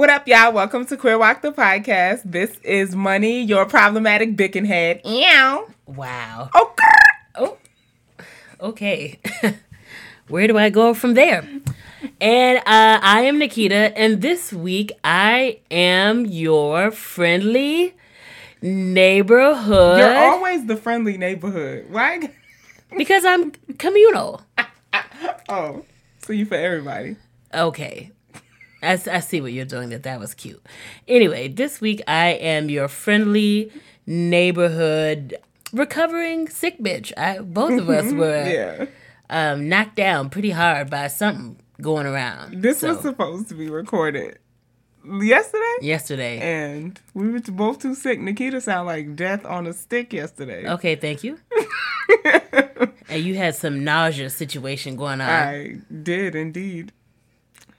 What up, y'all? Welcome to Queer Walk the podcast. This is Money, your problematic bickin head. Ew. Wow. Oh, Oh, okay. Where do I go from there? And uh, I am Nikita, and this week I am your friendly neighborhood you're always the friendly neighborhood. Why? because I'm communal. Oh, so you for everybody. Okay. I, I see what you're doing that that was cute anyway this week i am your friendly neighborhood recovering sick bitch I, both of us were Yeah. um, knocked down pretty hard by something going around This So, was supposed to be recorded yesterday, yesterday and we were both too sick. Nikita sounded like death on a stick yesterday. okay thank you and you had some nausea situation going on I did indeed.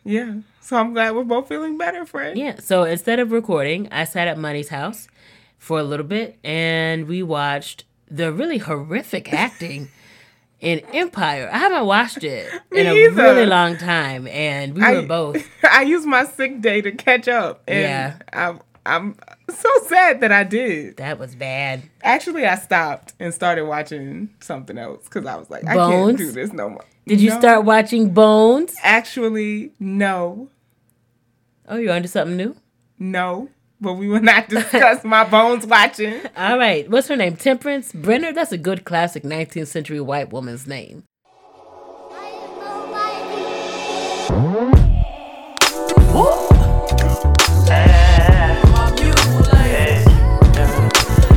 Yeah. So I'm glad we're both feeling better, Fred. Yeah. So instead of recording, I sat at Money's house for a little bit and we watched the really horrific acting in Empire. I haven't watched it in a either. really long time and we were both. I used my sick day to catch up, and Yeah. I'm I'm so sad that I did. That was bad. Actually, I stopped and started watching something else because I was like, I can't do this no more. Did you No. start watching Bones? Actually, no, Oh, you're onto something new? no. But we will not discuss my bones watching. All right. What's her name? Temperance Brennan? That's a good classic 19th century white woman's name.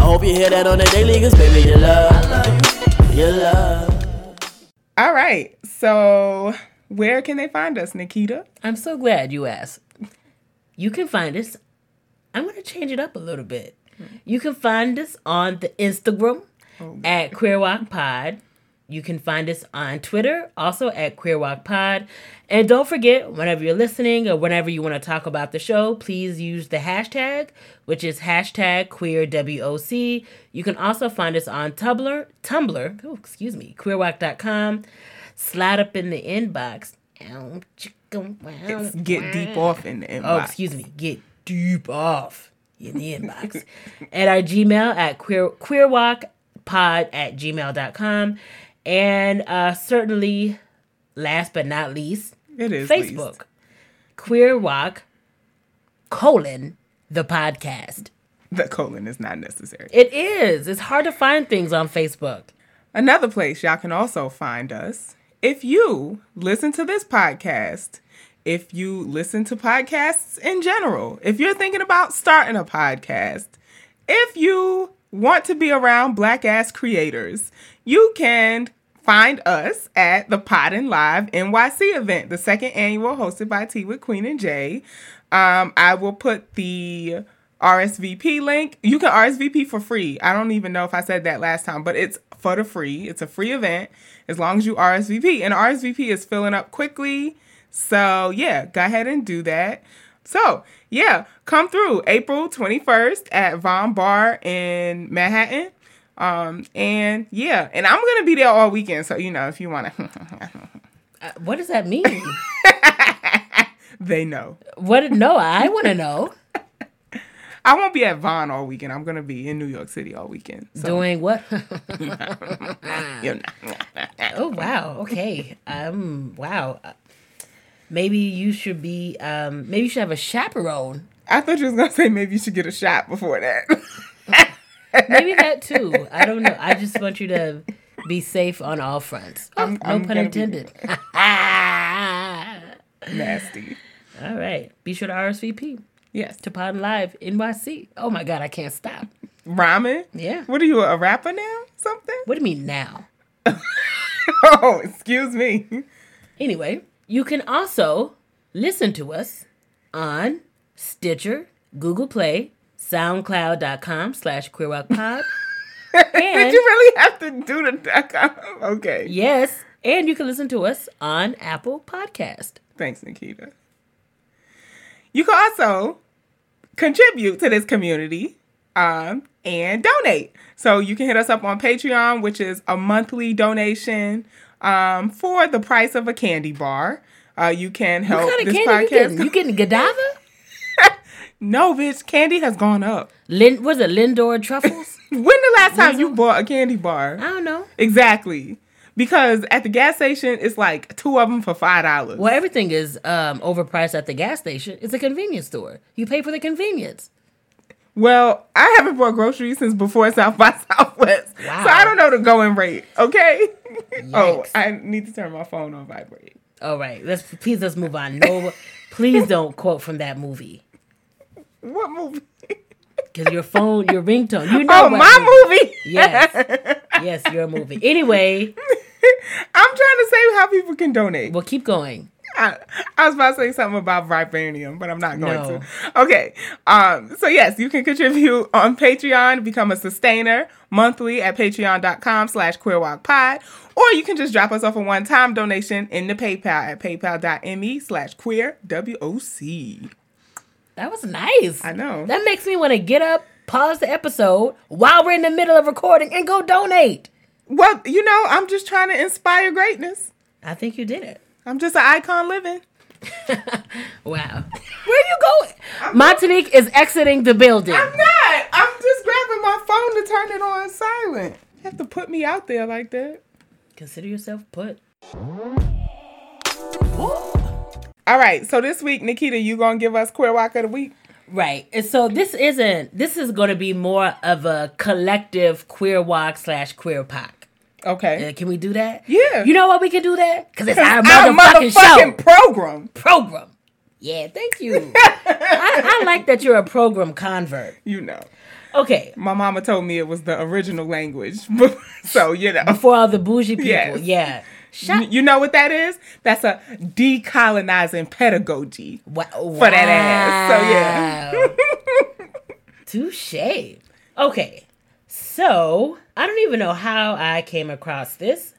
I hope you hear that on the daily, cause baby, you love. You love. All right. So, where can they find us, Nikita? I'm so glad you asked. You can find us. I'm going to change it up a little bit. You can find us on the Instagram oh. at Queer Walk Pod. You can find us on Twitter, also at Queer Walk Pod. And don't forget, whenever you're listening or whenever you want to talk about the show, please use the hashtag, which is hashtag queer WOC. You can also find us on Tumblr, Tumblr, oh, excuse me, queerwalk.com. Slide up in the inbox. Ow, chicka, wow, It's get deep off in the oh, inbox. Oh, excuse me. Get deep off in the inbox. at our Gmail at queer queerwalkpod at gmail.com. And uh certainly last but not least, It is Facebook. least. Queer Walk colon the podcast. The colon is not necessary. It is. It's hard to find things on Facebook. Another place y'all can also find us if you listen to this podcast, if you listen to podcasts in general, if you're thinking about starting a podcast, if you want to be around black ass creators, you can find us at the Pod and Live NYC event, the second annual hosted by Tea with Queen and Jay. Um, I will put the RSVP link. You can RSVP for free. I don't even know if I said that last time, but it's for the free. It's a free event as long as you RSVP. And RSVP is filling up quickly. So, yeah, go ahead and do that. So, yeah, come through April 21st at Von Bar in Manhattan. Um, and yeah, and I'm gonna be there all weekend. So, you know, if you wanna, Uh, what does that mean? they know. what no, I want to know. I won't be at Von all weekend. I'm gonna be in New York City all weekend. So, Doing what? Oh wow. Okay. Um. Wow. Maybe you should be. Um. Maybe you should have a chaperone. I thought you was gonna say maybe you should get a shot before that. Maybe that too. I don't know. I just want you to be safe on all fronts. Oh, I'm- no I'm pun be- intended. Nasty. All right. Be sure to RSVP Yes. to Pod Live NYC. Oh my God, I can't stop. Rhyming? Yeah. What are you, a rapper now? Something? What do you mean now? Oh, excuse me. Anyway, you can also listen to us on Stitcher, Google Play, SoundCloud.com slash QueerWalkPod. Did you really have to do the dot com? Okay. yes, and you can listen to us on Apple Podcast. Thanks, Nikita. You can also contribute to this community um, and donate. So you can hit us up on Patreon, which is a monthly donation um, for the price of a candy bar. Uh, you can help What kind of this candy you podcast. getting? You getting Godiva? no, bitch, candy has gone up. Lin- was it Lindor truffles? When the last time you bought a candy bar? I don't know. Exactly. Because at the gas station, it's like two of them for five dollars. Well, everything is um, overpriced at the gas station. It's a convenience store. You pay for the convenience. Well, I haven't bought groceries since before South by Southwest, Wow. so I don't know the going rate. Okay. oh, I need to turn my phone on vibrate. All right, let's please let's move on. No, please don't quote from that movie What movie? because your phone, your ringtone. You know Oh, my movie. Yes, yes, your movie. Anyway, I'm trying to say how people can donate. we'll keep going. I, I was about to say something about vibranium, but I'm not going No. to. Okay. Um, so yes, you can contribute on Patreon, become a sustainer monthly at patreon.com slash queerwalkpod, or you can just drop us off a one-time donation in the PayPal at paypal.me slash queer W-O-C. That was nice. I know. That makes me want to get up, pause the episode while we're in the middle of recording, and go donate. Well, you know, I'm just trying to inspire greatness. I think you did it. I'm just an icon living. Wow. Where are you going? Montanique is exiting the building. I'm not. I'm just grabbing my phone to turn it on silent. You have to put me out there like that. Consider yourself put. All right, so this week, Nikita, you gonna give us Queer Walk of the Week? Right. And so this isn't, this is going to be more of a collective queer walk slash queer pack. Okay. Uh, can we do that? Yeah. You know what? we can do that? Because it's our Our motherfucking, motherfucking show. program. program. Yeah, thank you. I, I like that you're a program convert. You know, Okay. my mama told me it was the original language, so you know. For all the bougie people. Yes. Yeah. Shut You know what that is? That's a decolonizing pedagogy. Wow. For that ass. So, yeah. Touche. Okay. So, I don't even know how I came across this,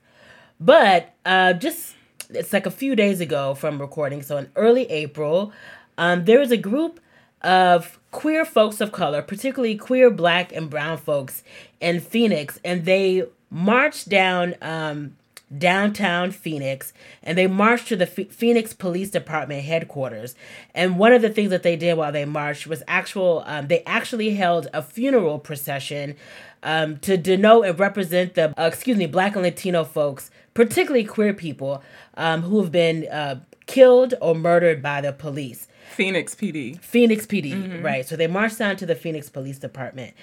but uh, just it's like a few days ago from recording. So, in early April, um, there was a group of queer folks of color, particularly queer black and brown folks in Phoenix, and they marched down um, downtown Phoenix and they marched to the Ph- Phoenix Police Department headquarters. And one of the things that they did while they marched was actual, um, they actually held a funeral procession um, to denote and represent the, uh, excuse me, black and Latino folks, particularly queer people um, who have been uh, killed or murdered by the police. Phoenix PD. Phoenix PD, right? So they marched down to the Phoenix Police Department.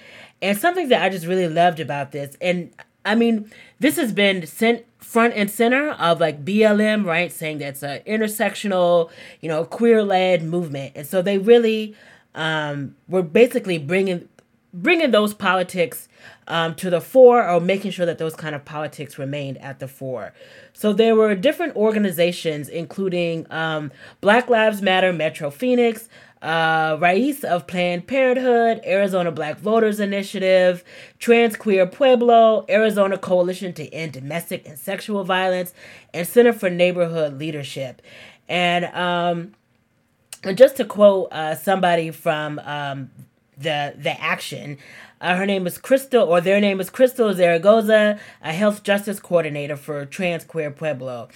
And something that I just really loved about this, and I mean, this has been sent front and center of like BLM, right? Saying that's an intersectional, you know, queer led movement. And so they really um, were basically bringing bringing those politics um, to the fore or making sure that those kind of politics remained at the fore. So there were different organizations, including um, Black Lives Matter Metro Phoenix, uh, Rais of Planned Parenthood, Arizona Black Voters Initiative, Trans Queer Pueblo, Arizona Coalition to End Domestic and Sexual Violence, and Center for Neighborhood Leadership. And um, and just to quote uh, somebody from um, the the action, uh, her name is Crystal, or their name is Crystal Zaragoza, a health justice coordinator for Trans Queer Pueblo.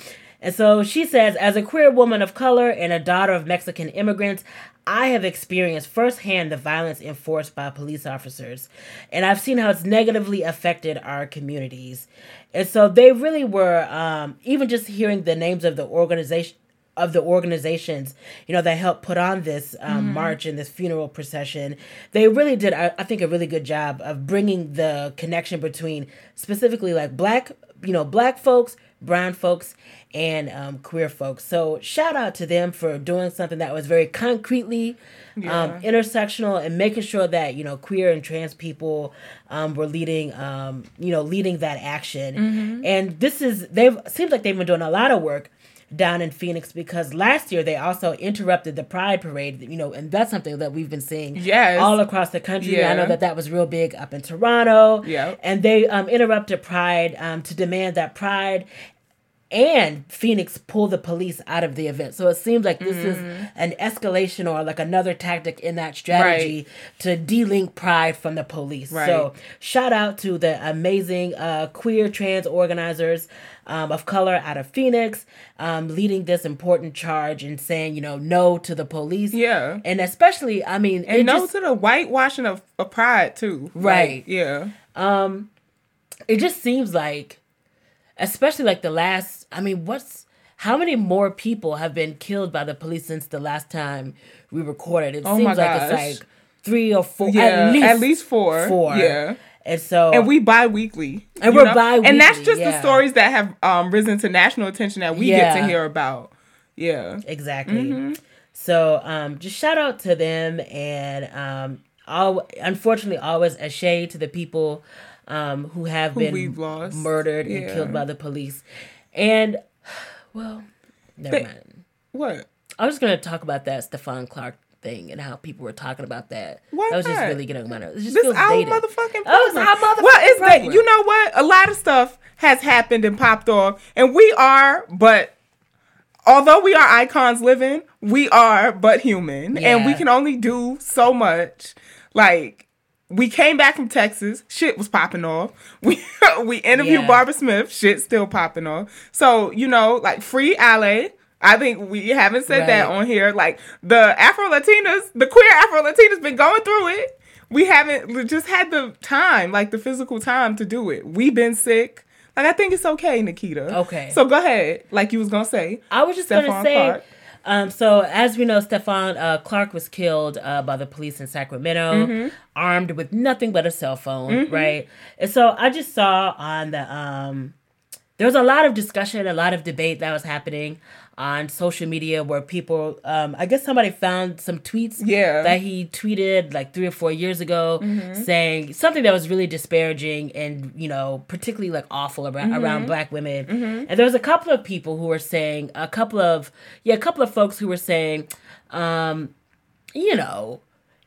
And so she says, as a queer woman of color and a daughter of Mexican immigrants, I have experienced firsthand the violence enforced by police officers, and I've seen how it's negatively affected our communities. And so they really were, um, even just hearing the names of the organization of the organizations, you know, that helped put on this um, march and this funeral procession, they really did, I, I think, a really good job of bringing the connection between specifically like black, you know, black folks, brown folks and um, queer folks. So shout out to them for doing something that was very concretely um, intersectional and making sure that you know queer and trans people um, were leading um, you know leading that action. Mm-hmm. And this is they've seems like they've been doing a lot of work down in Phoenix because last year they also interrupted the Pride Parade, you know, and that's something that we've been seeing Yes. all across the country. I know that that was real big up in Toronto. Yep. And they um, interrupted Pride um, to demand that Pride and Phoenix pull the police out of the event. So it seems like this is an escalation or like another tactic in that strategy to de-link Pride from the police. Right. So shout out to the amazing uh, queer trans organizers um, of color out of Phoenix, um, leading this important charge and saying, you know, no to the police. Yeah. And especially, I mean, And no just, to the whitewashing of, of pride too. Right. Like, yeah. it just seems like, especially like the last, I mean, what's, how many more people have been killed by the police since the last time we recorded? It Oh seems like gosh. it's like three or four. Yeah. at least, At least four. four. Yeah. And so, And we bi-weekly. And we're know? bi-weekly, And that's just the stories that have um, risen to national attention that we get to hear about. Yeah. Exactly. Mm-hmm. So um, just shout out to them and um, all, unfortunately always a shade to the people um, who have been we've lost. murdered and killed by the police. And well, never They- mind. What? I was gonna talk about that Stephon Clark thing and how people were talking about that. Why that was just really getting on my nerves. It just This feels our dated. motherfucking Oh, it's our motherfucking well, it's that you know what? A lot of stuff has happened and popped off, and we are, but although we are icons living, we are but human, and we can only do so much. Like we came back from Texas, shit was popping off. We we interviewed Yeah. Barbara Smith, shit still popping off. So you know, like free Ale. I think we haven't said that on here. Like the Afro Latinas, the queer Afro Latinas been going through it. We haven't just had the time, like the physical time to do it. We've been sick. Like I think it's okay, Nikita. Okay. So go ahead, like you was gonna say. I was just gonna say. Clark. Um, so as we know, Stephon uh, Clark was killed uh, by the police in Sacramento, Mm-hmm. armed with nothing but a cell phone, right? And so I just saw on the um, there was a lot of discussion, a lot of debate that was happening on social media where people, um, I guess somebody found some tweets Yeah. that he tweeted like three or four years ago saying something that was really disparaging and, you know, particularly like awful around, around black women. And there was a couple of people who were saying, a couple of, yeah, a couple of folks who were saying, um, you know,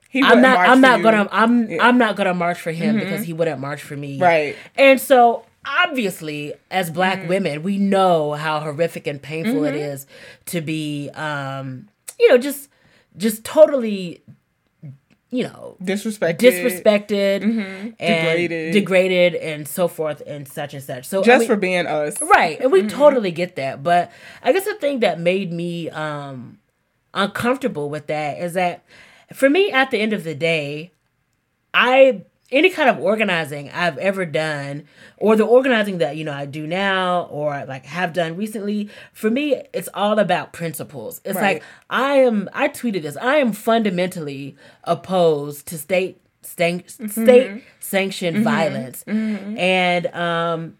He I'm wouldn't I'm not you. gonna. I'm. Yeah. I'm not gonna march for him because he wouldn't march for me. Right. And so, obviously, as Black Mm-hmm. women, we know how horrific and painful it is to be, um, you know, just, just totally, you know, disrespected. disrespected and Degraded. degraded, and so forth, and such and such. So I Just mean- for being us. Right. And we Mm-hmm. totally get that. But I guess the thing that made me um uncomfortable with that is that for me at the end of the day, I any kind of organizing I've ever done or the organizing that you know I do now or like have done recently, for me it's all about principles. It's Right. like I am I tweeted this. I am fundamentally opposed to state stan- Mm-hmm. state sanctioned violence. And um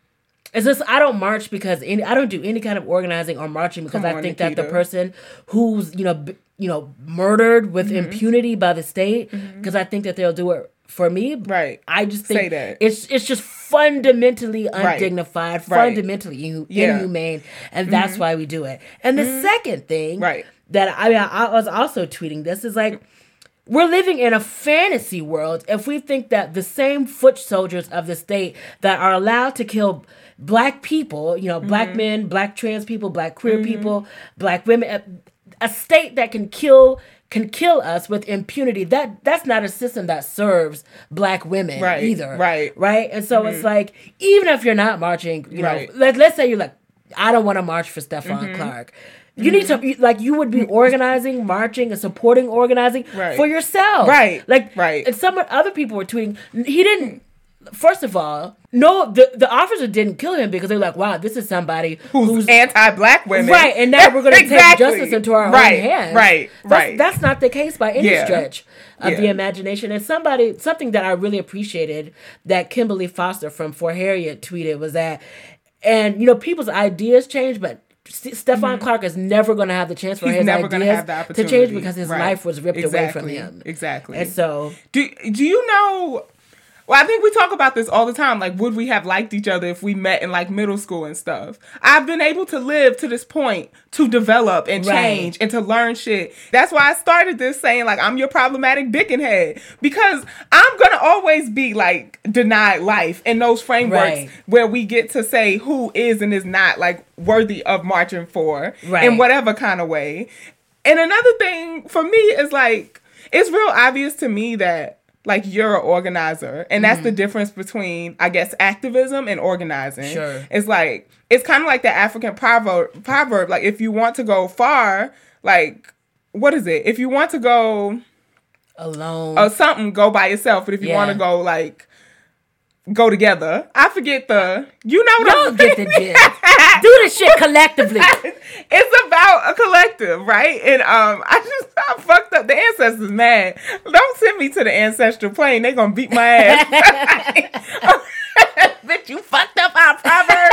it's just I don't march because any I don't do any kind of organizing or marching because Come I on, think that the person who's you know b- you know murdered with Mm-hmm. impunity by the state because I think that they'll do it for me. Right. I just think Say that. it's it's just fundamentally undignified, Right. fundamentally inhu- Yeah. Mm-hmm. inhumane, and that's why we do it. And the second thing, Right. that I mean, I was also tweeting this is like we're living in a fantasy world if we think that the same foot soldiers of the state that are allowed to kill black people, you know, black Mm-hmm. men, black trans people, black queer people, black women, a, a state that can kill can kill us with impunity. That that's not a system that serves black women Right, either. right. Mm-hmm. Right? And so it's like even if you're not marching, you Right. know, let, let's say you're like I don't want to march for Stephon Mm-hmm. Clark. You need to you- like you would be organizing, marching, and supporting organizing Right. for yourself. Right, Like right. And some other people were tweeting. He didn't. First of all, no, the the officer didn't kill him because they're like, wow, this is somebody Who's, who's, anti-black women? right, and now we're going to Exactly. take justice into our right, own hands. Right, That's, right. That's not the case by any Yeah. stretch of the imagination. And somebody, something that I really appreciated that Kimberly Foster from For Harriet tweeted was that and you know people's ideas change, but S- Stephon Clark is never going to have the chance for Mm-hmm. He's his ideas to change because his Right. life was ripped away from him. Exactly. And so, Do do you know? Well, I think we talk about this all the time. Like, would we have liked each other if we met in like middle school and stuff? I've been able to live to this point to develop and Right. change and to learn shit. That's why I started this saying like I'm your problematic dickin' head because I'm gonna always be like denied life in those frameworks Right. where we get to say who is and is not like worthy of marching for Right. in whatever kind of way. And another thing for me is like it's real obvious to me that like you're an organizer and that's the mm-hmm. difference between I guess activism and organizing. Sure. It's like it's kind of like the African proverb proverb like if you want to go far like what is it? If you want to go alone. or something go by yourself, but if you want to go like go together. I forget the you know what Y'all I'm get the gist. Do the shit collectively. it's about a collective, right? And um, I just I fucked up. The ancestors mad. Don't send me to the ancestral plane. They gonna beat my ass. Bitch, you fucked up our proverb.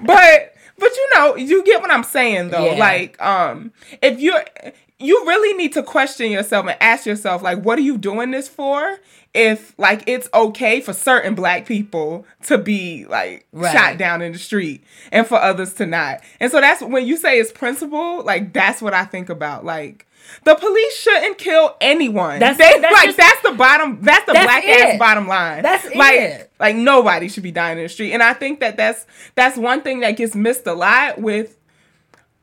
but but you know, you get what I'm saying though. Yeah. Like um, if you're you really need to question yourself and ask yourself like, what are you doing this for? If like it's okay for certain black people to be like Right. shot down in the street and for others to not. And so that's when you say it's principle, like that's what I think about. Like the police shouldn't kill anyone. That's- They- that's like just- that's the bottom that's the That's black ass bottom line. That's like it. like nobody should be dying in the street. And I think that that's that's one thing that gets missed a lot with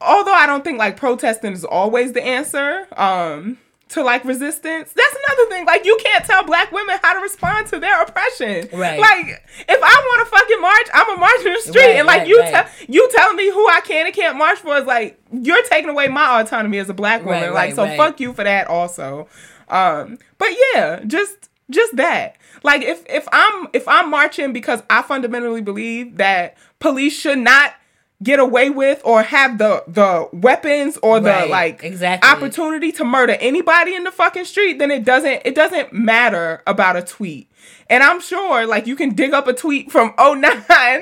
although I don't think like protesting is always the answer um to like resistance. That's another thing. Like you can't tell black women how to respond to their oppression. Right. Like if I want to fucking march, I'm a march in the street. Right, and like right, you right. tell you telling me who I can and can't march for is like you're taking away my autonomy as a black woman. Like so fuck you for that also. Um but yeah, just just that. Like if if I'm if I'm marching because I fundamentally believe that police should not get away with or have the the weapons or the Right, like exactly. opportunity to murder anybody in the fucking street, then it doesn't it doesn't matter about a tweet. And I'm sure like you can dig up a tweet from 09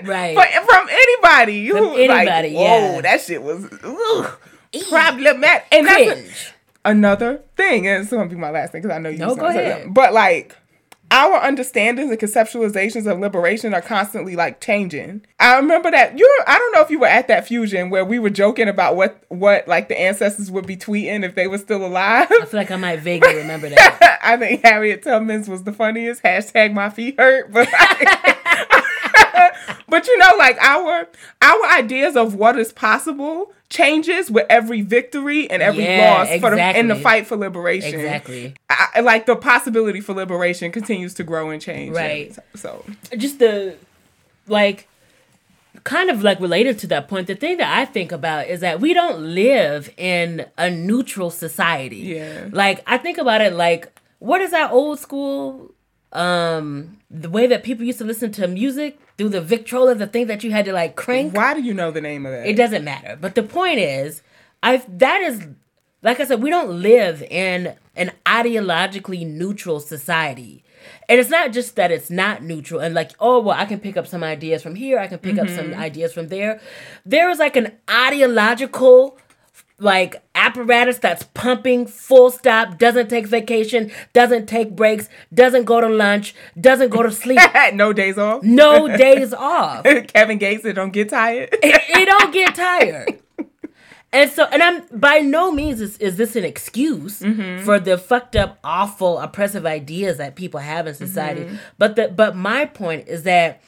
Right. but from anybody. From who, like, anybody, whoa, yeah. that shit was ugh, problematic. And that's a- another thing, and it's gonna be my last thing because I know you. No, go ahead. that. But like, our understandings and conceptualizations of liberation are constantly like changing. I remember that you. I don't know if you were at that fusion where we were joking about what what like the ancestors would be tweeting if they were still alive. I feel like I might vaguely remember that. I think Harriet Tubman's was the funniest. Hashtag my feet hurt, but. But you know, like our our ideas of what is possible changes with every victory and every Yeah, loss for the, in the fight for liberation. Exactly. I, I- like the possibility for liberation continues to grow and change. Right. And So, just the like kind of like related to that point the thing that i think about is that we don't live in a neutral society Yeah. like i think about it like what is that old school um the way that people used to listen to music through the victrola the thing that you had to like crank why do you know the name of that? it doesn't matter. But the point is, I that is like I said, we don't live in an ideologically neutral society. And it's not just that it's not neutral and like, oh well, I can pick up some ideas from here, I can pick up some ideas from there. There is like an ideological like apparatus that's pumping full stop, doesn't take vacation, doesn't take breaks, doesn't go to lunch, doesn't go to sleep. no days off. no days off. Kevin Gates it "Don't get tired." it, it don't get tired. And so, and I'm by no means is, is this an excuse mm-hmm. for the fucked up, awful, oppressive ideas that people have in society. Mm-hmm. But the but my point is that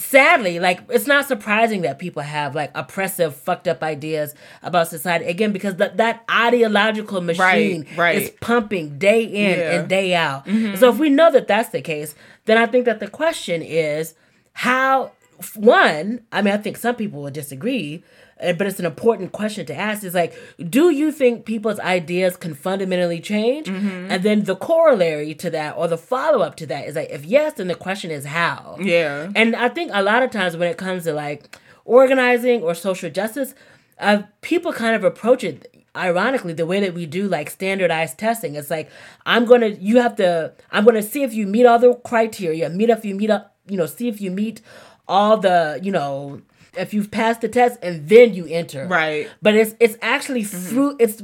sadly, like it's not surprising that people have like oppressive, fucked up ideas about society again because that that ideological machine right. is pumping day in Yeah. and day out. Mm-hmm. So if we know that that's the case, then I think that the question is how one i mean i think some people will disagree but it's an important question to ask is like do you think people's ideas can fundamentally change? And then the corollary to that or the follow-up to that is like if yes then the question is how. Yeah. and i think a lot of times when it comes to like organizing or social justice uh, people kind of approach it ironically the way that we do like standardized testing. It's like i'm gonna you have to i'm gonna see if you meet all the criteria meet if you meet up you know see if you meet all the you know if you've passed the test and then you enter. Right. But it's it's actually mm-hmm. through it's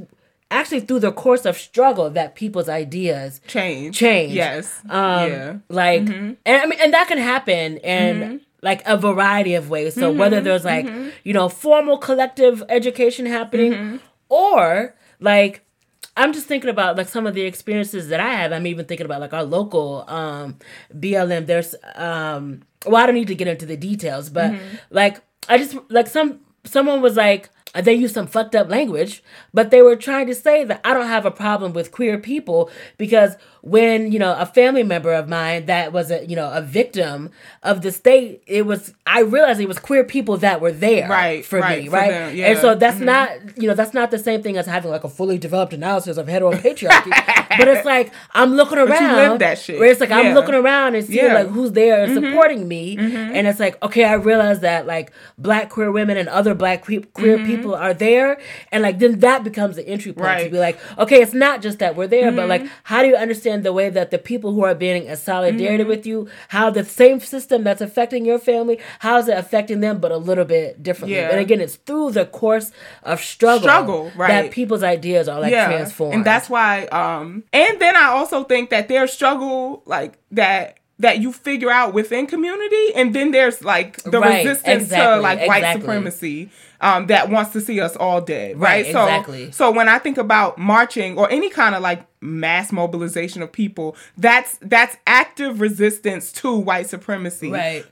actually through the course of struggle that people's ideas Change. change. Yes. Um, yeah. Like, mm-hmm. and I mean, and that can happen in mm-hmm. like a variety of ways. So whether there's like, you know, formal collective education happening, or like, I'm just thinking about like some of the experiences that I have. I'm even thinking about like our local um, BLM. There's, um, well, I don't need to get into the details, but like, I just like some someone was like they used some fucked up language, but they were trying to say that I don't have a problem with queer people because when, you know, a family member of mine that was a, you know, a victim of the state, it was I realized it was queer people that were there Right, for right, me, right? them, And so that's mm-hmm. not, you know, that's not the same thing as having like a fully developed analysis of heteropatriarchy. but it's like I'm looking around that shit. Where it's like I'm looking around and seeing Yeah. like who's there and supporting me mm-hmm. and it's like okay i realize that like black queer women and other black que- queer people are there and like then that becomes the entry point to be like okay it's not just that we're there but like how do you understand the way that the people who are being in solidarity with you how the same system that's affecting your family how is it affecting them but a little bit differently. Yeah. and again it's through the course of struggle, Struggle, right. that people's ideas are like transformed. And that's why um and then I also think that there's struggle like that that you figure out within community and then there's like the Right, resistance to exactly, like white supremacy um that wants to see us all dead right, Right, so exactly. so when i think about marching or any kind of like mass mobilization of people that's that's active resistance to white supremacy right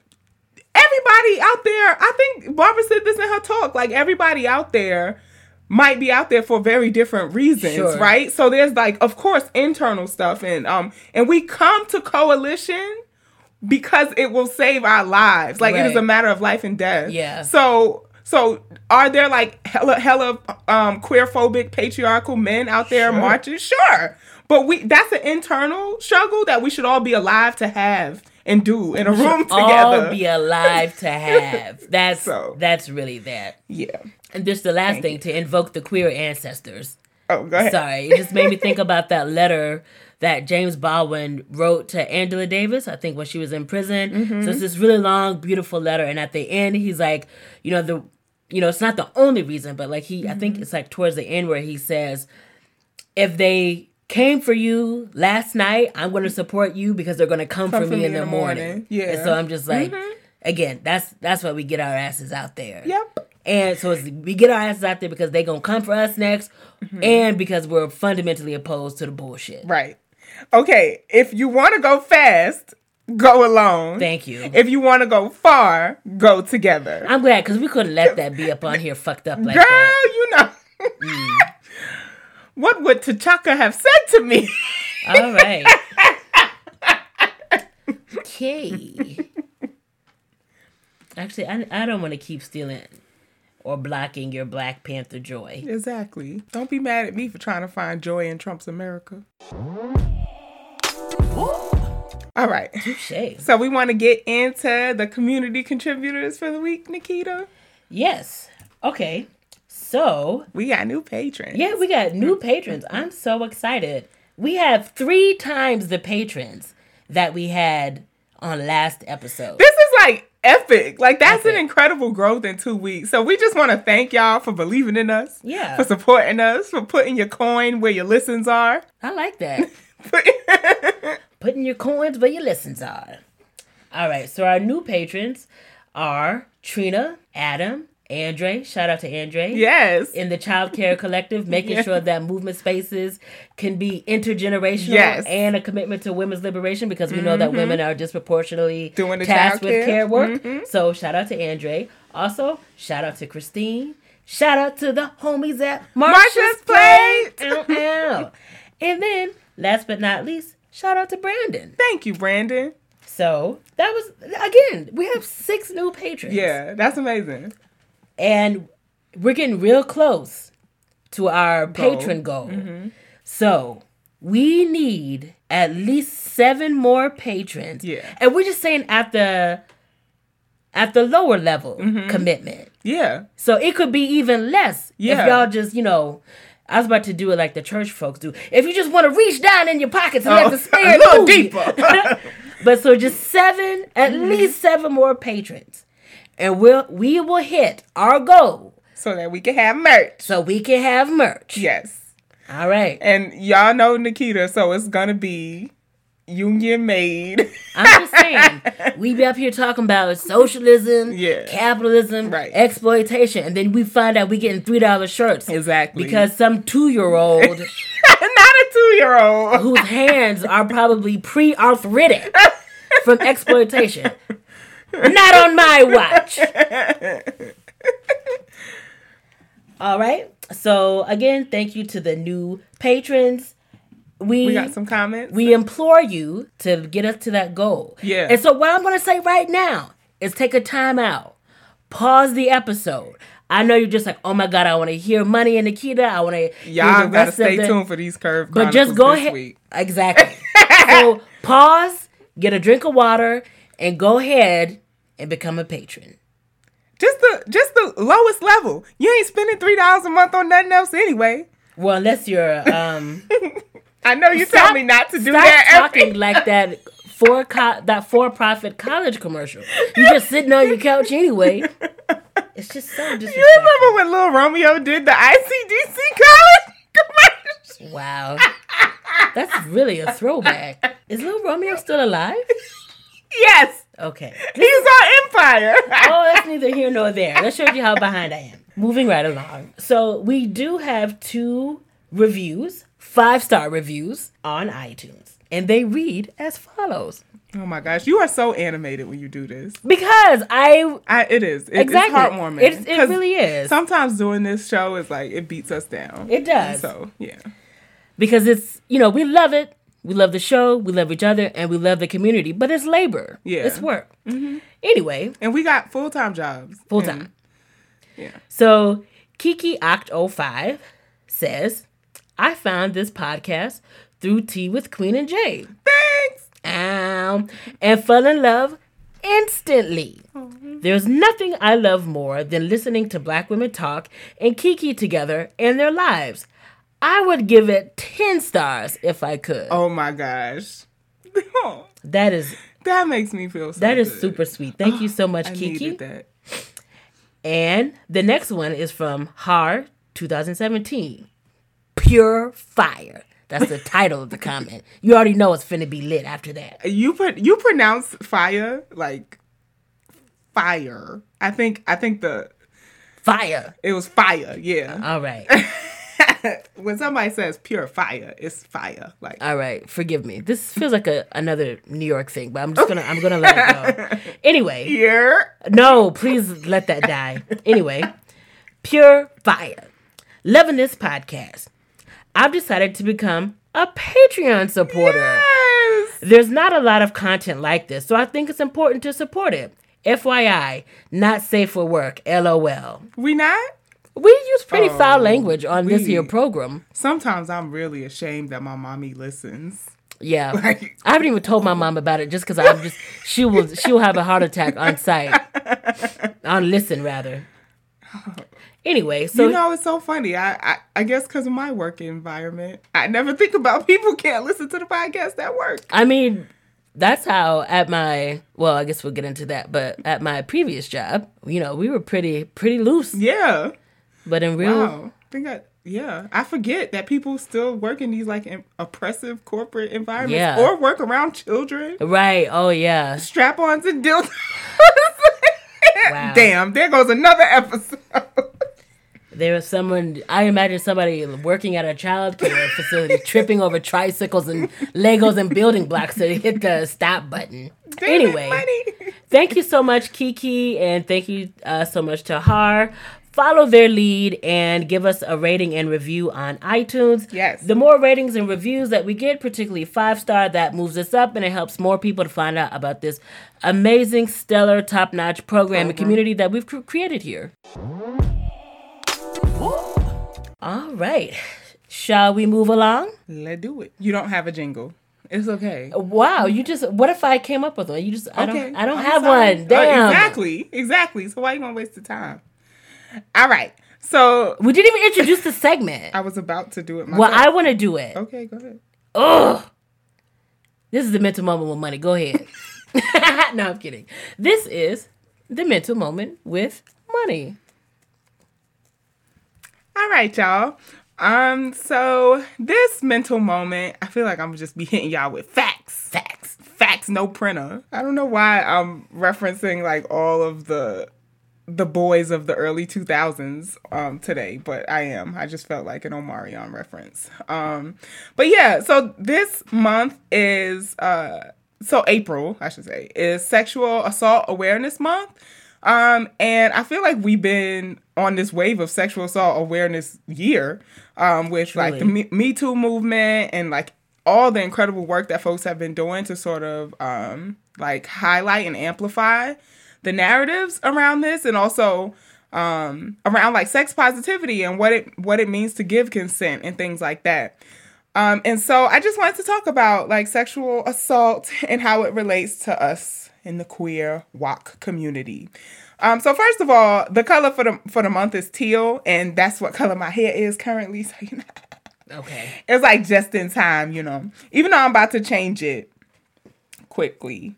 everybody out there, I think Barbara said this in her talk, like everybody out there might be out there for very different reasons, Sure. right? So there's like of course internal stuff and um and we come to coalition because it will save our lives. Like it is a matter of life and death. Yeah. So so are there like hella hella um queer phobic patriarchal men out there Sure. marching? Sure. But we that's an internal struggle that we should all be alive to have and do in a room together. all be alive to have. That's So. that's really that. yeah. And just the last thing to invoke the queer ancestors. Oh, go ahead. Sorry, it just made me think about that letter that James Baldwin wrote to Angela Davis, I think when she was in prison. Mm-hmm. So it's this really long, beautiful letter, and at the end, he's like, you know, the, you know, it's not the only reason, but like he, I Mm-hmm. think it's like towards the end where he says, if they came for you last night, I'm going to support you because they're going to come, for me, in the, morning. Yeah. Mm-hmm. And so I'm just like, again, that's that's why we get our asses out there. Yep. And so it's, we get our asses out there because they're gonna come for us next, and because we're fundamentally opposed to the bullshit. Right. Okay. If you want to go fast, go alone. Thank you. If you want to go far, go together. I'm glad because we couldn't let that be up on here fucked up like Girl, that. you know. Mm. what would T'Chaka have said to me? All right. Okay. Actually, I, I don't want to keep stealing or blocking your Black Panther joy. exactly. Don't be mad at me for trying to find joy in Trump's America. All right. Touche. So we want to get into the community contributors for the week, Nikita. Yes. Okay. So We got new patrons. Yeah, we got new patrons. I'm so excited. We have three times the patrons that we had on last episode. This is like epic. Like that's an incredible growth in two weeks. So we just want to thank y'all for believing in us. Yeah. For supporting us, for putting your coin where your listens are. I like that. Putting your coins where your listens are. All right, so our new patrons are Trina, Adam, Andre. Shout out to Andre. yes. In the Child Care Collective, making Yeah. sure that movement spaces can be intergenerational Yes. Mm-hmm. and a commitment to women's liberation because we know that women are disproportionately Doing the tasked with care. Mm-hmm. work. So shout out to Andre. Also, shout out to Christine. Shout out to the homies at Marsha's, Marsha's Plate. Plate. Ow, ow. and then, last but not least, shout out to Brandon. Thank you, Brandon. So that was again, we have six new patrons. Yeah, that's amazing. And we're getting real close to our patron goal. Mm-hmm. So we need at least seven more patrons. Yeah. And we're just saying at the at the lower level commitment. Yeah. So it could be even less if Yeah. y'all just, you know, I was about to do it like the church folks do. If you just want to reach down in your pockets and Oh, let the spirit a little move deeper. but so just seven, at Mm-hmm. least seven more patrons. and we'll we will hit our goal so that we can have merch. so we can have merch. Yes. All right. And y'all know Nikita, so it's gonna be union made. I'm just saying, we be up here talking about socialism, Yeah. capitalism, Right. exploitation, and then we find out we getting three dollar shirts exactly. because some two year old not a two year old. whose hands are probably pre arthritic from exploitation. Not on my watch. All right. So again, thank you to the new patrons. We We got some comments. we implore you to get us to that goal. Yeah. And so what I'm going to say right now is take a time out. Pause the episode. I know you're just like, oh my god, I want to hear Money and Nikita. I want to Y'all gotta stay the, tuned for these curve. But just go ahead. Week. Exactly. so pause, get a drink of water, and go ahead and become a patron. Just the just the lowest level. You ain't spending three dollars a month on nothing else anyway. Well, unless you're um I know you Stop- tell me not to do stop that. talking every- like that for co- that for profit college commercial. You just sitting on your couch anyway. It's just so You remember when Little Romeo did the ICDC college commercial? Wow. That's really a throwback. Is Little Romeo still alive? Yes, Okay. he's on Empire. Oh, that's neither here nor there. That shows you how behind I am. Moving right along. So we do have two reviews, five star reviews on iTunes. And they read as follows. oh my gosh, you are so animated when you do this. Because I I, it is. It, exactly It's heartwarming. It's- it really is. Sometimes doing this show is like it beats us down. It does. So yeah. because it's you know, we love it. We love the show, we love each other, and we love the community. But it's labor. Yeah. It's work. Mm-hmm. Anyway, And we got full time jobs. Full time. Yeah. So Kiki Oct 05 says, I found this podcast through Tea with Queen and Jay. Thanks. Um, and fell in love instantly. There's nothing I love more than listening to black women talk and Kiki together and their lives. I would give it 10 stars if I could. Oh my gosh. That is that makes me feel so that is good. super sweet. Thank you so much, I Kiki. needed that. And the next one is from Har 2017. Pure fire. That's the title of the comment. You already know it's finna be lit after that. You put you pronounce fire like fire. I think I think the Fire. it was fire. Yeah. All right. when somebody says pure fire, it's fire. Like All right. Forgive me. This feels like a another New York thing, but I'm just gonna I'm gonna let it go. Anyway. here. No, please let that die. Anyway, pure fire. Loving this podcast. I've decided to become a Patreon supporter. Yes. There's not a lot of content like this, so I think it's important to support it. FYI, not safe for work. LOL. We not? We use pretty oh, foul Oh, language on this we- here program. Sometimes I'm really ashamed that my mommy listens. Yeah, Like- I haven't even told my mom about it just because I'm just she will she will have a heart attack on site on listen rather. Anyway, so you know, it's so funny. I I, I guess because of my work environment, I never think about people can't listen to the podcast at work. I mean, that's how at my well, I guess we'll get into that, but at my previous job, you know, we were pretty pretty loose. Yeah. But in real Wow. I think I yeah. I forget that people still work in these like im- oppressive corporate environments Yeah. or work around children. Right, oh yeah. Strap-ons and dildos. Wow. Damn, there goes another episode. There was someone I imagine somebody working at a child care facility tripping over tricycles and Legos and building blocks to hit the stop button. Damn anyway, thank you so much, Kiki, and thank you uh, so much to Har. Follow their lead and give us a rating and review on iTunes. Yes. The more ratings and reviews that we get, particularly five star, that moves us up and it helps more people to find out about this amazing, stellar, top notch program and community that we've cr- created here. All right. Shall we move along? Let's do it. You don't have a jingle. It's okay. Wow, you just what if I came up with one? You just I okay. don't I don't I'm have sorry. one. Uh, Damn. exactly. Exactly. So why you gonna waste the time? All right. So We didn't even introduce the segment. I was about to do it myself. Well, I want to do it. Okay, go ahead. Ugh. This is the mental moment with money. Go ahead. no, I'm kidding. This is the mental moment with money. All right, y'all. Um, so this mental moment, I feel like I'm just be hitting y'all with facts. Facts. Facts, no printer. I don't know why I'm referencing like all of the the boys of the early 2000s um today, but I am. I just felt like an Omarion reference. Um but yeah, so this month is uh so April, I should say, is sexual assault awareness month. Um, and I feel like we've been on this wave of sexual assault awareness year, um, with like the Me-, Me Too movement and like all the incredible work that folks have been doing to sort of um, like highlight and amplify the narratives around this, and also um, around like sex positivity and what it what it means to give consent and things like that. Um, and so I just wanted to talk about like sexual assault and how it relates to us in the queer WOC community. Um, so first of all, the color for the for the month is teal, and that's what color my hair is currently. So you know, Okay. it's like just in time, you know. Even though I'm about to change it quickly,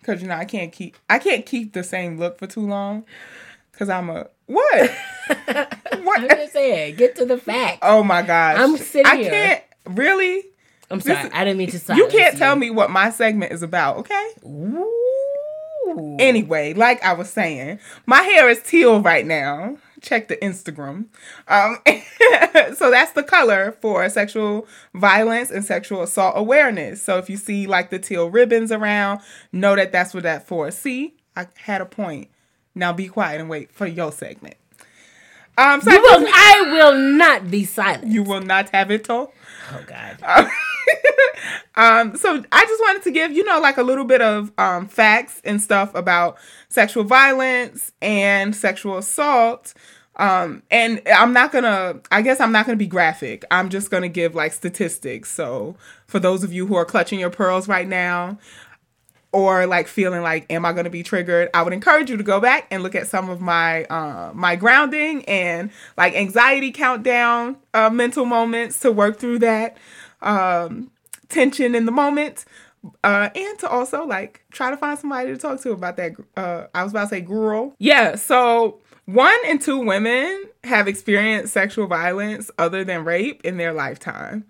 because you know I can't keep I can't keep the same look for too long, because I'm a what I'm what. just saying, get to the fact. Oh my gosh, I'm sitting I here. can't really. I'm sorry, is- I didn't mean to You can't tell me what my segment is about, okay? Ooh. Anyway, like I was saying, my hair is teal right now. Check the Instagram. Um, so that's the color for sexual violence and sexual assault awareness. So if you see like the teal ribbons around, know that that's what that for. See, I had a point. Now be quiet and wait for your segment. Um, so You I will, just- I will not be silent. you will not have it told. oh God. um, so I just wanted to give, you know, like a little bit of um, facts and stuff about sexual violence and sexual assault. Um, and I'm not gonna, I guess I'm not gonna be graphic. I'm just gonna give like statistics. So for those of you who are clutching your pearls right now, or like feeling like am i going to be triggered i would encourage you to go back and look at some of my uh, my grounding and like anxiety countdown uh, mental moments to work through that um, tension in the moment uh, and to also like try to find somebody to talk to about that uh, i was about to say girl yeah so one in two women have experienced sexual violence other than rape in their lifetime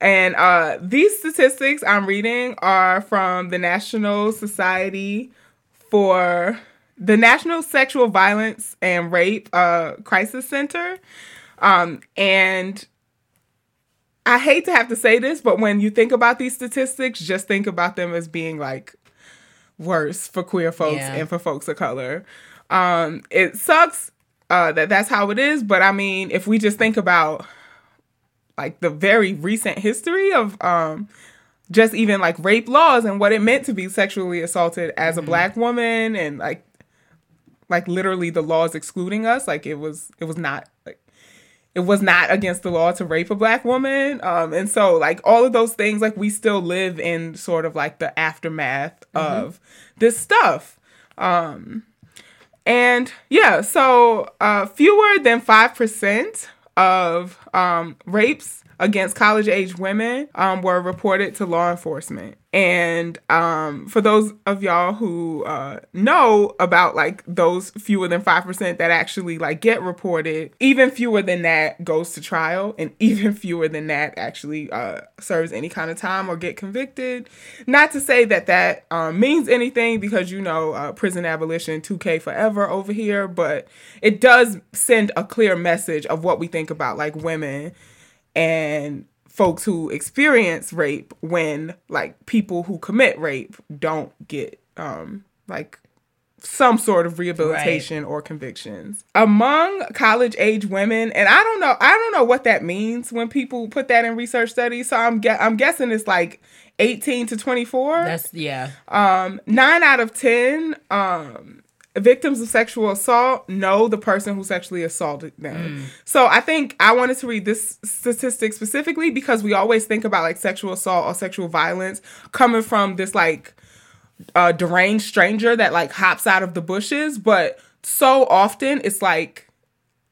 and uh, these statistics I'm reading are from the National Society for the National Sexual Violence and Rape uh, Crisis Center. Um, and I hate to have to say this, but when you think about these statistics, just think about them as being like worse for queer folks Yeah. and for folks of color. Um, it sucks uh, that that's how it is, but I mean, if we just think about like the very recent history of um just even like rape laws and what it meant to be sexually assaulted as a black woman and like like literally the laws excluding us like it was it was not like it was not against the law to rape a black woman. Um and so like all of those things like we still live in sort of like the aftermath of this stuff. Um and yeah so uh fewer than 5% of um, rapes against college age women um, were reported to law enforcement. And um, for those of y'all who uh, know about like those fewer than 5% that actually like get reported, even fewer than that goes to trial and even fewer than that actually uh, serves any kind of time or get convicted. Not to say that that um, means anything because you know uh, prison abolition 2K forever over here, but it does send a clear message of what we think about like women and folks who experience rape when like people who commit rape don't get um like some sort of rehabilitation or convictions. Among college age women and i don't know i don't know what that means when people put that in research studies so i'm gue- i'm guessing it's like 18 to 24 That's yeah. um, nine out of ten um, victims of sexual assault know the person who sexually assaulted them. So I think I wanted to read this statistic specifically because we always think about like sexual assault or sexual violence coming from this like uh, deranged stranger that like hops out of the bushes, but so often it's like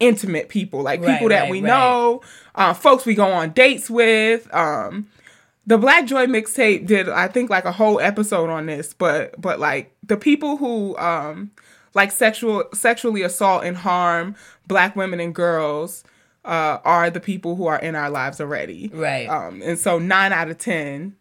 intimate people, like Right, people that right, we right. know, uh, folks we go on dates with. Um, the Black Joy mixtape did I think like a whole episode on this, but but like the people who um like sexual sexually assault and harm black women and girls uh, are the people who are in our lives already. Right. Um, and so nine out of ten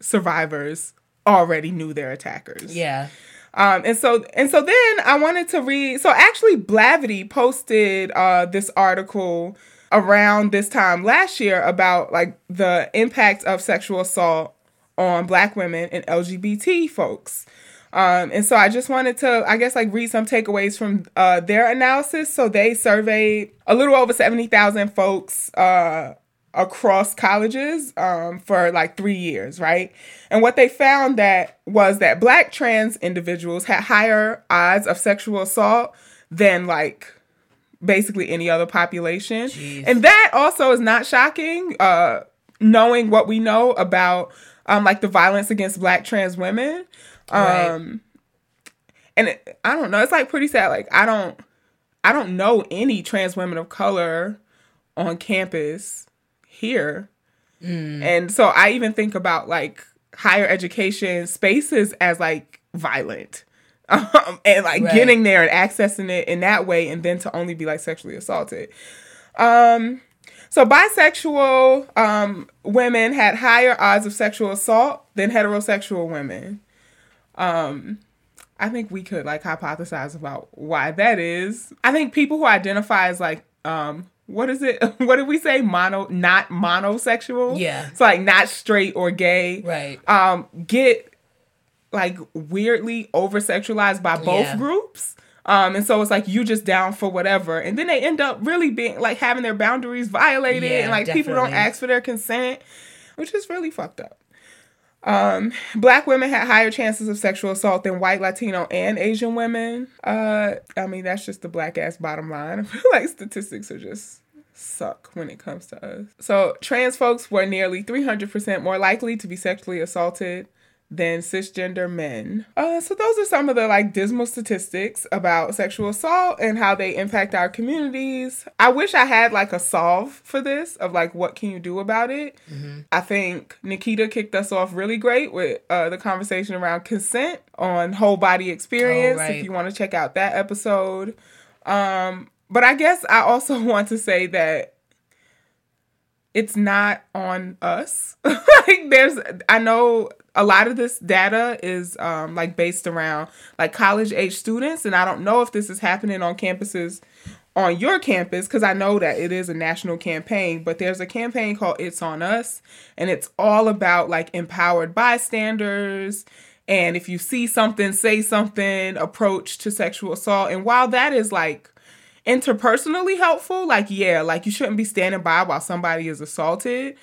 survivors already knew their attackers. Yeah. Um, and so and so then I wanted to read. So actually, Blavity posted uh, this article around this time last year about like the impact of sexual assault on Black women and LGBT folks. Um, and so I just wanted to, I guess, like read some takeaways from uh, their analysis. So they surveyed a little over seventy thousand folks. Uh, across colleges um, for like three years, right? And what they found that was that black trans individuals had higher odds of sexual assault than like basically any other population. Jeez. And that also is not shocking, uh, knowing what we know about um, like the violence against black trans women. Um, Right. and it, I don't know, it's like pretty sad. Like I don't, I don't know any trans women of color on campus here. And so I even think about like higher education spaces as like violent. Um, and like Right. getting there and accessing it in that way and then to only be like sexually assaulted. Um so bisexual um women had higher odds of sexual assault than heterosexual women. Um I think we could like hypothesize about why that is. I think people who identify as like um what is it? What did we say? Mono not monosexual? Yeah. It's like not straight or gay. Right. Um get like weirdly over sexualized by both Yeah. groups. Um, and so it's like you just down for whatever. And then they end up really being like having their boundaries violated Yeah, and like people don't ask for their consent, which is really fucked up. Um, black women had higher chances of sexual assault than white, Latino, and Asian women. Uh, I mean, that's just the black ass bottom line. I feel like statistics are just suck when it comes to us. So, trans folks were nearly 300% more likely to be sexually assaulted than cisgender men. Uh, so those are some of the like dismal statistics about sexual assault and how they impact our communities. I wish I had like a solve for this of like what can you do about it. I think Nikita kicked us off really great with uh, the conversation around consent on whole body experience. Oh, right. If you want to check out that episode. Um, but I guess I also want to say that it's not on us. like there's I know a lot of this data is um like based around like college age students and I don't know if this is happening on campuses on your campus because I know that it is a national campaign, but there's a campaign called It's On Us and it's all about like empowered bystanders and if you see something, say something, approach to sexual assault. And while that is like interpersonally helpful like yeah like you shouldn't be standing by while somebody is assaulted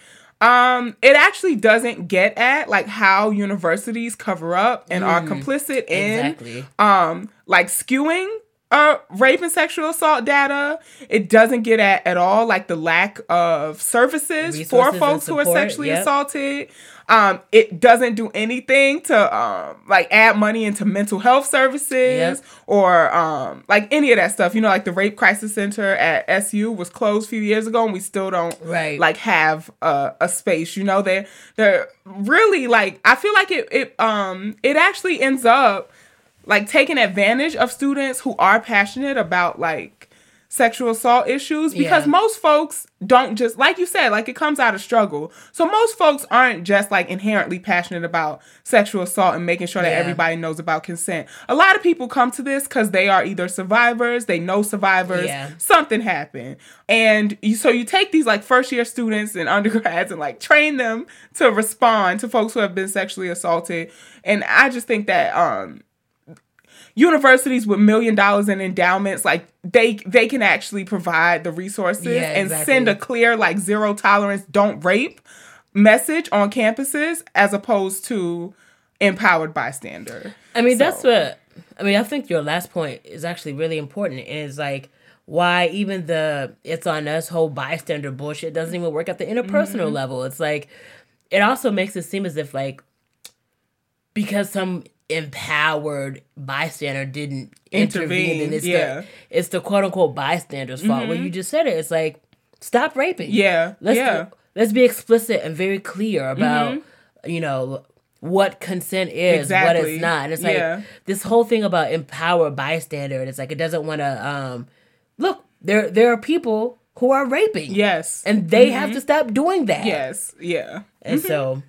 um it actually doesn't get at like how universities cover up and are complicit in Exactly. um like skewing uh rape and sexual assault data it doesn't get at at all like the lack of services Resources for folks who are sexually yep. assaulted um it doesn't do anything to um like add money into mental health services Yep. or um like any of that stuff you know like the rape crisis center at SU was closed a few years ago and we still don't Right. like have a, a space you know they they're really like I feel like it it um it actually ends up like taking advantage of students who are passionate about like sexual assault issues because Yeah. most folks don't just like you said like it comes out of struggle so most folks aren't just like inherently passionate about sexual assault and making sure that Yeah. everybody knows about consent a lot of people come to this because they are either survivors they know survivors Yeah. something happened and you, so you take these like first year students and undergrads and like train them to respond to folks who have been sexually assaulted and i just think that um universities with million dollars in endowments like they they can actually provide the resources Yeah, and exactly. send a clear like zero tolerance don't rape message on campuses as opposed to empowered bystander I mean, that's what I mean. I think your last point is actually really important. Is like why even the it's on us whole bystander bullshit doesn't even work at the interpersonal Mm-hmm. level. It's like it also makes it seem as if like because some empowered bystander didn't intervene, Intervene, and it's yeah. Mm-hmm. the it's the quote unquote bystander's fault. Well, you just said it. It's like stop raping. yeah Let's yeah let's be explicit and very clear about Mm-hmm. you know what consent is, what it's not. And it's like Yeah. this whole thing about empower bystander. It's like it doesn't want to um look. There there are people who are raping. Yes. And they have to stop doing that. yes. Yeah. And so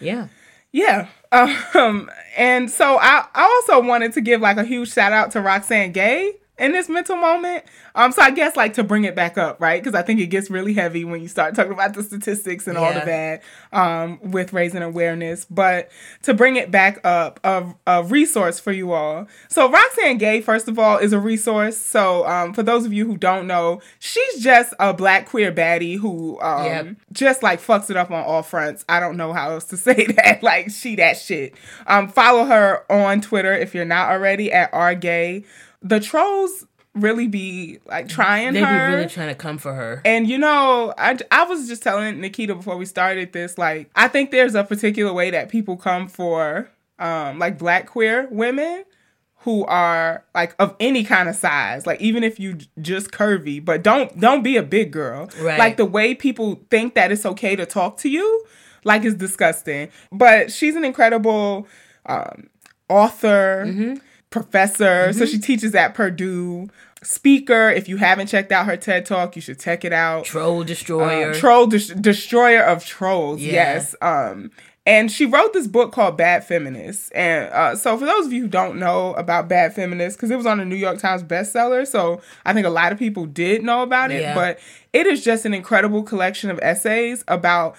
yeah. Yeah. Um, and so I, I also wanted to give like a huge shout out to Roxane Gay in this mental moment. Um, so I guess like to bring it back up, right? Because I think it gets really heavy when you start talking about the statistics and all the Yeah. bad um, with raising awareness. But to bring it back up, a, a resource for you all. So Roxane Gay, first of all, is a resource. So um, for those of you who don't know, she's just a black queer baddie who um, Yep. just like fucks it up on all fronts. I don't know how else to say that. Like she that shit. Um, follow her on Twitter if you're not already at rgay. The trolls really be like trying They be really trying to come for her. And you know, I, I was just telling Nikita before we started this, like, I think there's a particular way that people come for, um, like black queer women who are like of any kind of size, like even if you just curvy, but don't don't be a big girl. Right. Like the way people think that it's okay to talk to you, like is disgusting. But she's an incredible um, author, Mm-hmm. Professor. So she teaches at Purdue. Speaker. If you haven't checked out her TED Talk, you should check it out. Troll destroyer. Um, troll des- destroyer of trolls. Yeah. Yes. Um, and she wrote this book called Bad Feminists. And uh, so, for those of you who don't know about Bad Feminists, because it was on the New York Times bestseller, so I think a lot of people did know about it. Yeah. But it is just an incredible collection of essays about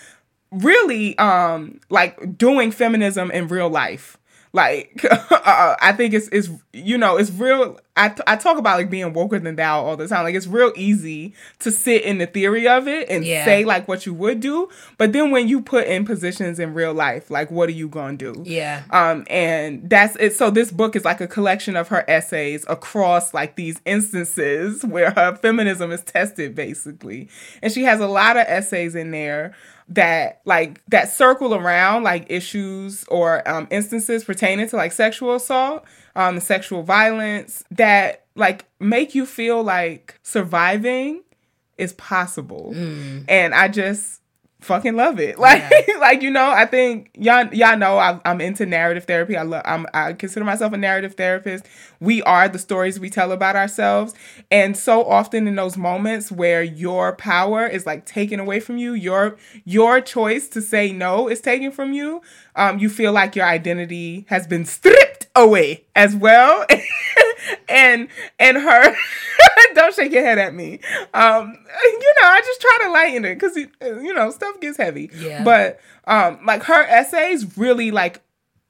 really um like doing feminism in real life like uh, i think it's it's you know it's real I, I talk about like being woker than thou all the time like it's real easy to sit in the theory of it and Yeah. say like what you would do but then when you put in positions in real life like what are you gonna do yeah. um and that's it so this book is like a collection of her essays across like these instances where her feminism is tested basically and she has a lot of essays in there that like that circle around like issues or um, instances pertaining to like sexual assault um sexual violence that like make you feel like surviving is possible. And i just fucking love it. Like like you know i think y'all y'all know I, i'm into narrative therapy. I love I'm, i consider myself a narrative therapist. We are the stories we tell about ourselves. And so often in those moments where your power is like taken away from you your your choice to say no is taken from you um you feel like your identity has been stripped away as well and and her don't shake your head at me um you know i just try to lighten it because you know stuff gets heavy Yeah. but um like her essays really like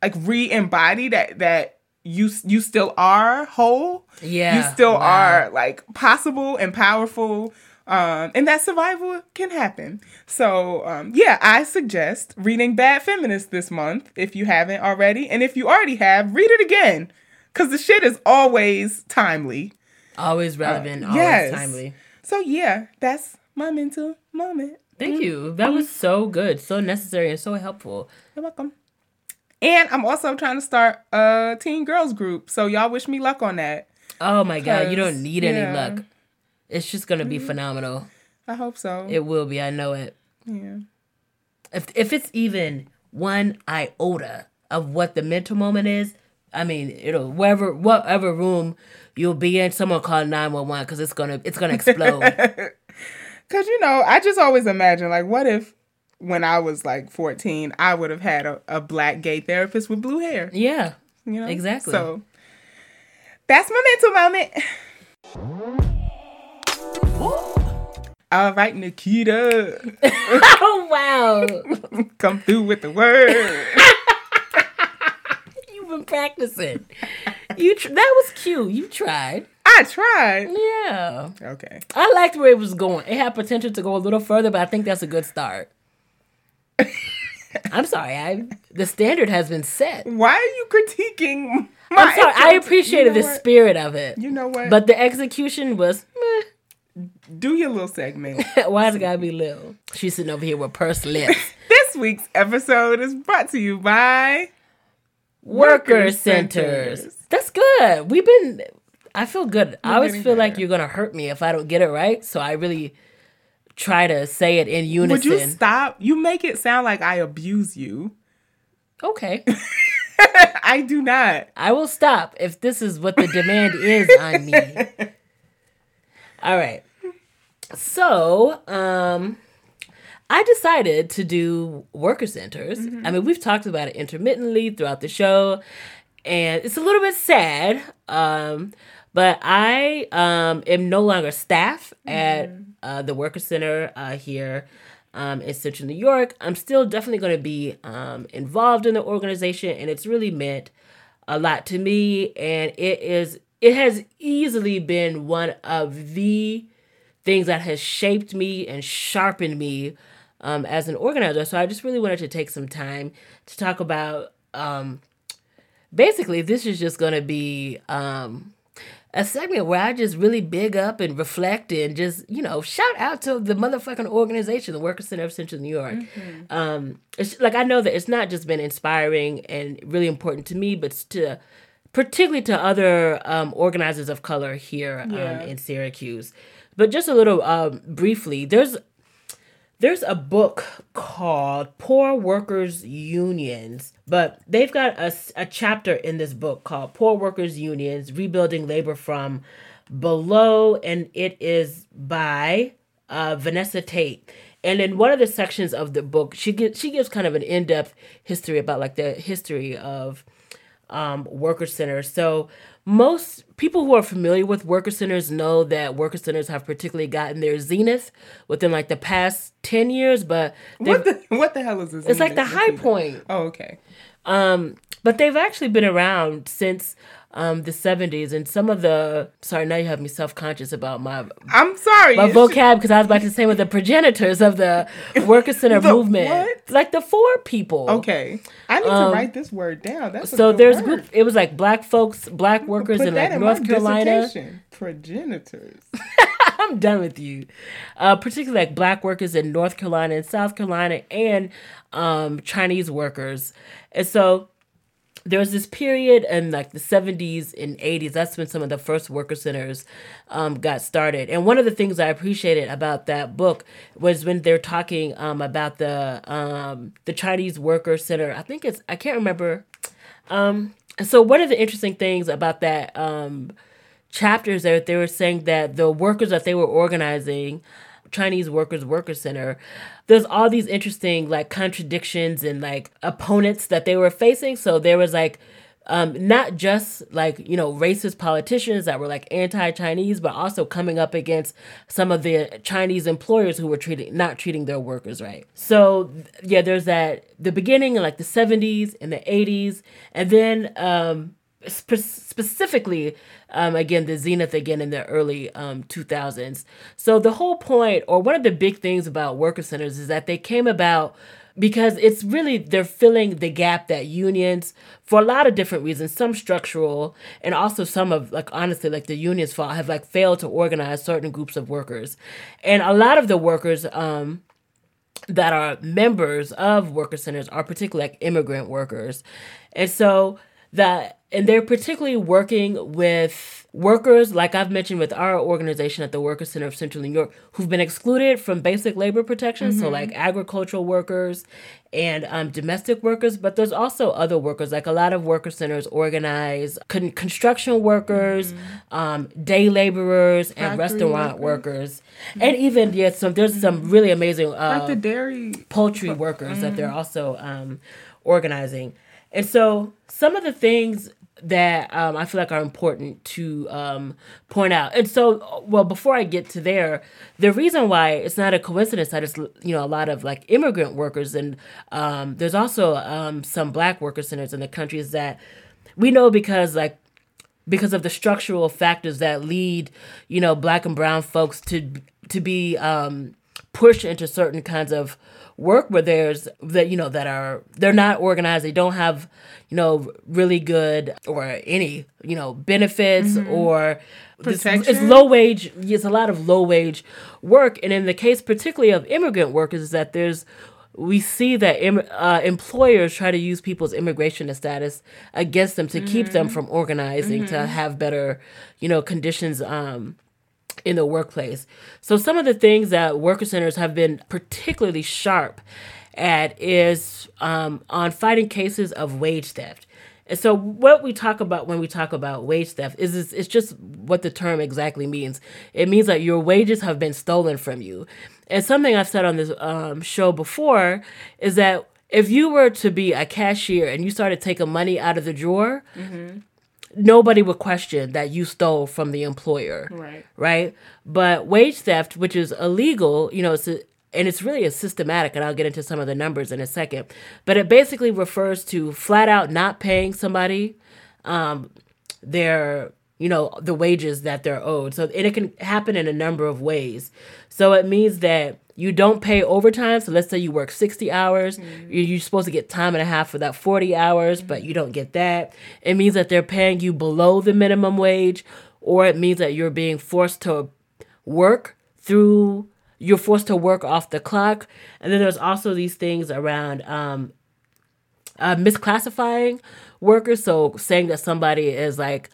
like re-embody that that you you still are whole Yeah. you still Wow. are like possible and powerful um, and that survival can happen. So, um, yeah, I suggest reading Bad Feminist this month if you haven't already. And if you already have, read it again because the shit is always timely. Always uh, relevant, always Uh, yes. timely. So, yeah, that's my mental moment. Thank mm. you. That was mm. so good, so necessary, and so helpful. You're welcome. And I'm also trying to start a teen girls group. So, y'all wish me luck on that. Oh my god, you don't need yeah. any luck. It's just gonna be mm-hmm. phenomenal. I hope so. It will be. I know it. yeah. If if it's even one iota of what the mental moment is, I mean, it'll wherever whatever room you'll be in, someone call nine one one because it's gonna it's gonna explode. Cause you know, I just always imagine like, what if when I was like 14, I would have had a, a black gay therapist with blue hair. yeah, You know, Exactly. So that's my mental moment. All right, Nikita, oh wow, come through with the word. Practicing. You tr- that was cute. You tried. I tried. Yeah, Okay. I liked where it was going. It had potential to go a little further, but I think that's a good start. I'm sorry. I the standard has been set. Why are you critiquing? My I'm sorry. I appreciated you know the what? spirit of it, You know what? but the execution was. Meh. do your little segment. Why's it gotta be Lil? She's sitting over here with pursed lips. this week's episode is brought to you by Worker centers. That's good. We've been. I feel good. I always feel like you're gonna hurt me if I don't get it right. So I really try to say it in unison. Would you stop? You make it sound like I abuse you. Okay. I do not. I will stop if this is what the demand is on me. All right. So, um, I decided to do worker centers. I mean, we've talked about it intermittently throughout the show, and it's a little bit sad. Um, but I um, am no longer staff at uh, the worker center uh, here um, in Central New York. I'm still definitely going to be um, involved in the organization, and it's really meant a lot to me. And it is it has easily been one of the things that has shaped me and sharpened me um, as an organizer. So I just really wanted to take some time to talk about. Um, basically, this is just going to be um, a segment where I just really big up and reflect and just you know shout out to the motherfucking organization, the Workers Center of Central New York. Um, it's like I know that it's not just been inspiring and really important to me, but to particularly to other um, organizers of color here Yeah. um, in Syracuse. But just a little um, briefly, there's there's a book called Poor Workers Unions, but they've got a chapter in this book called Poor Workers Unions Rebuilding Labor from Below, and it is by uh, Vanessa Tait. And in one of the sections of the book, she gives she gives kind of an in depth history about like the history of um, worker centers. So most people who are familiar with worker centers know that worker centers have particularly gotten their zenith within like the past 10 years, but What the what the hell is this? it's like the high point. Oh, okay. Um, but they've actually been around since um, the 70s and some of the sorry now you have me self-conscious about my I'm sorry. my vocab because I was about to say with the progenitors of the worker center The movement what? like the four people Okay, I need to write this word down. That's Um, so there's word. group it was like black folks black workers in like in north carolina. Progenitors. I'm done with you. Uh, particularly like black workers in North Carolina and South Carolina and um, Chinese workers. And so there was this period in like the 70s and 80s. That's when some of the first worker centers um, got started. And one of the things I appreciated about that book was when they're talking um, about the um, the Chinese worker center. I think it's I can't remember. Um, so one of the interesting things about that um, chapters that they were saying that the workers that they were organizing Chinese Workers Worker Center, there's all these interesting like contradictions and like opponents that they were facing. So there was like um, not just like you know racist politicians that were like anti-Chinese, but also coming up against some of the Chinese employers who were treating not treating their workers right. So yeah, there's that the beginning in like the 70s and the 80s, and then um, spe- specifically um, again the zenith again in the early um, 2000s so the whole point or one of the big things about worker centers is that they came about because it's really they're filling the gap that unions for a lot of different reasons some structural and also some of like honestly like the unions fault have like failed to organize certain groups of workers and a lot of the workers um that are members of worker centers are particularly like immigrant workers. And so that and they're particularly working with workers like I've mentioned with our organization at the Worker Center of Central New York who've been excluded from basic labor protections so like agricultural workers and um, domestic workers but there's also other workers like a lot of worker centers organize con- construction workers um, day laborers and Factory restaurant workers. workers and even yeah some there's some really amazing uh, like the dairy. poultry workers that they're also um, organizing. And so some of the things that um, I feel like are important to um, point out. And so, well, before I get to there, the reason why it's not a coincidence that it's you know a lot of like immigrant workers and um, there's also um, some black worker centers in the country is that we know because like because of the structural factors that lead you know black and brown folks to to be um pushed into certain kinds of work where there's that you know that are they're not organized. They don't have you know really good or any you know benefits or this, it's low wage it's a lot of low wage work. And in the case particularly of immigrant workers is that there's we see that uh, employers try to use people's immigration status against them to keep them from organizing to have better you know conditions um in the workplace. So some of the things that worker centers have been particularly sharp at is um, on fighting cases of wage theft. And so, what we talk about when we talk about wage theft is, it's just what the term exactly means. It means that your wages have been stolen from you. And something I've said on this um, show before is that if you were to be a cashier and you started taking money out of the drawer, nobody would question that you stole from the employer. Right. Right. But wage theft, which is illegal, you know, it's a, and it's really a systematic, and I'll get into some of the numbers in a second. But it basically refers to flat out not paying somebody um, their, you know, the wages that they're owed. So and it can happen in a number of ways. So it means that you don't pay overtime. So let's say you work 60 hours, you- you're supposed to get time and a half for that 40 hours, but you don't get that. It means that they're paying you below the minimum wage, or it means that you're being forced to work through you're forced to work off the clock and then there's also these things around um, uh, misclassifying workers so saying that somebody is like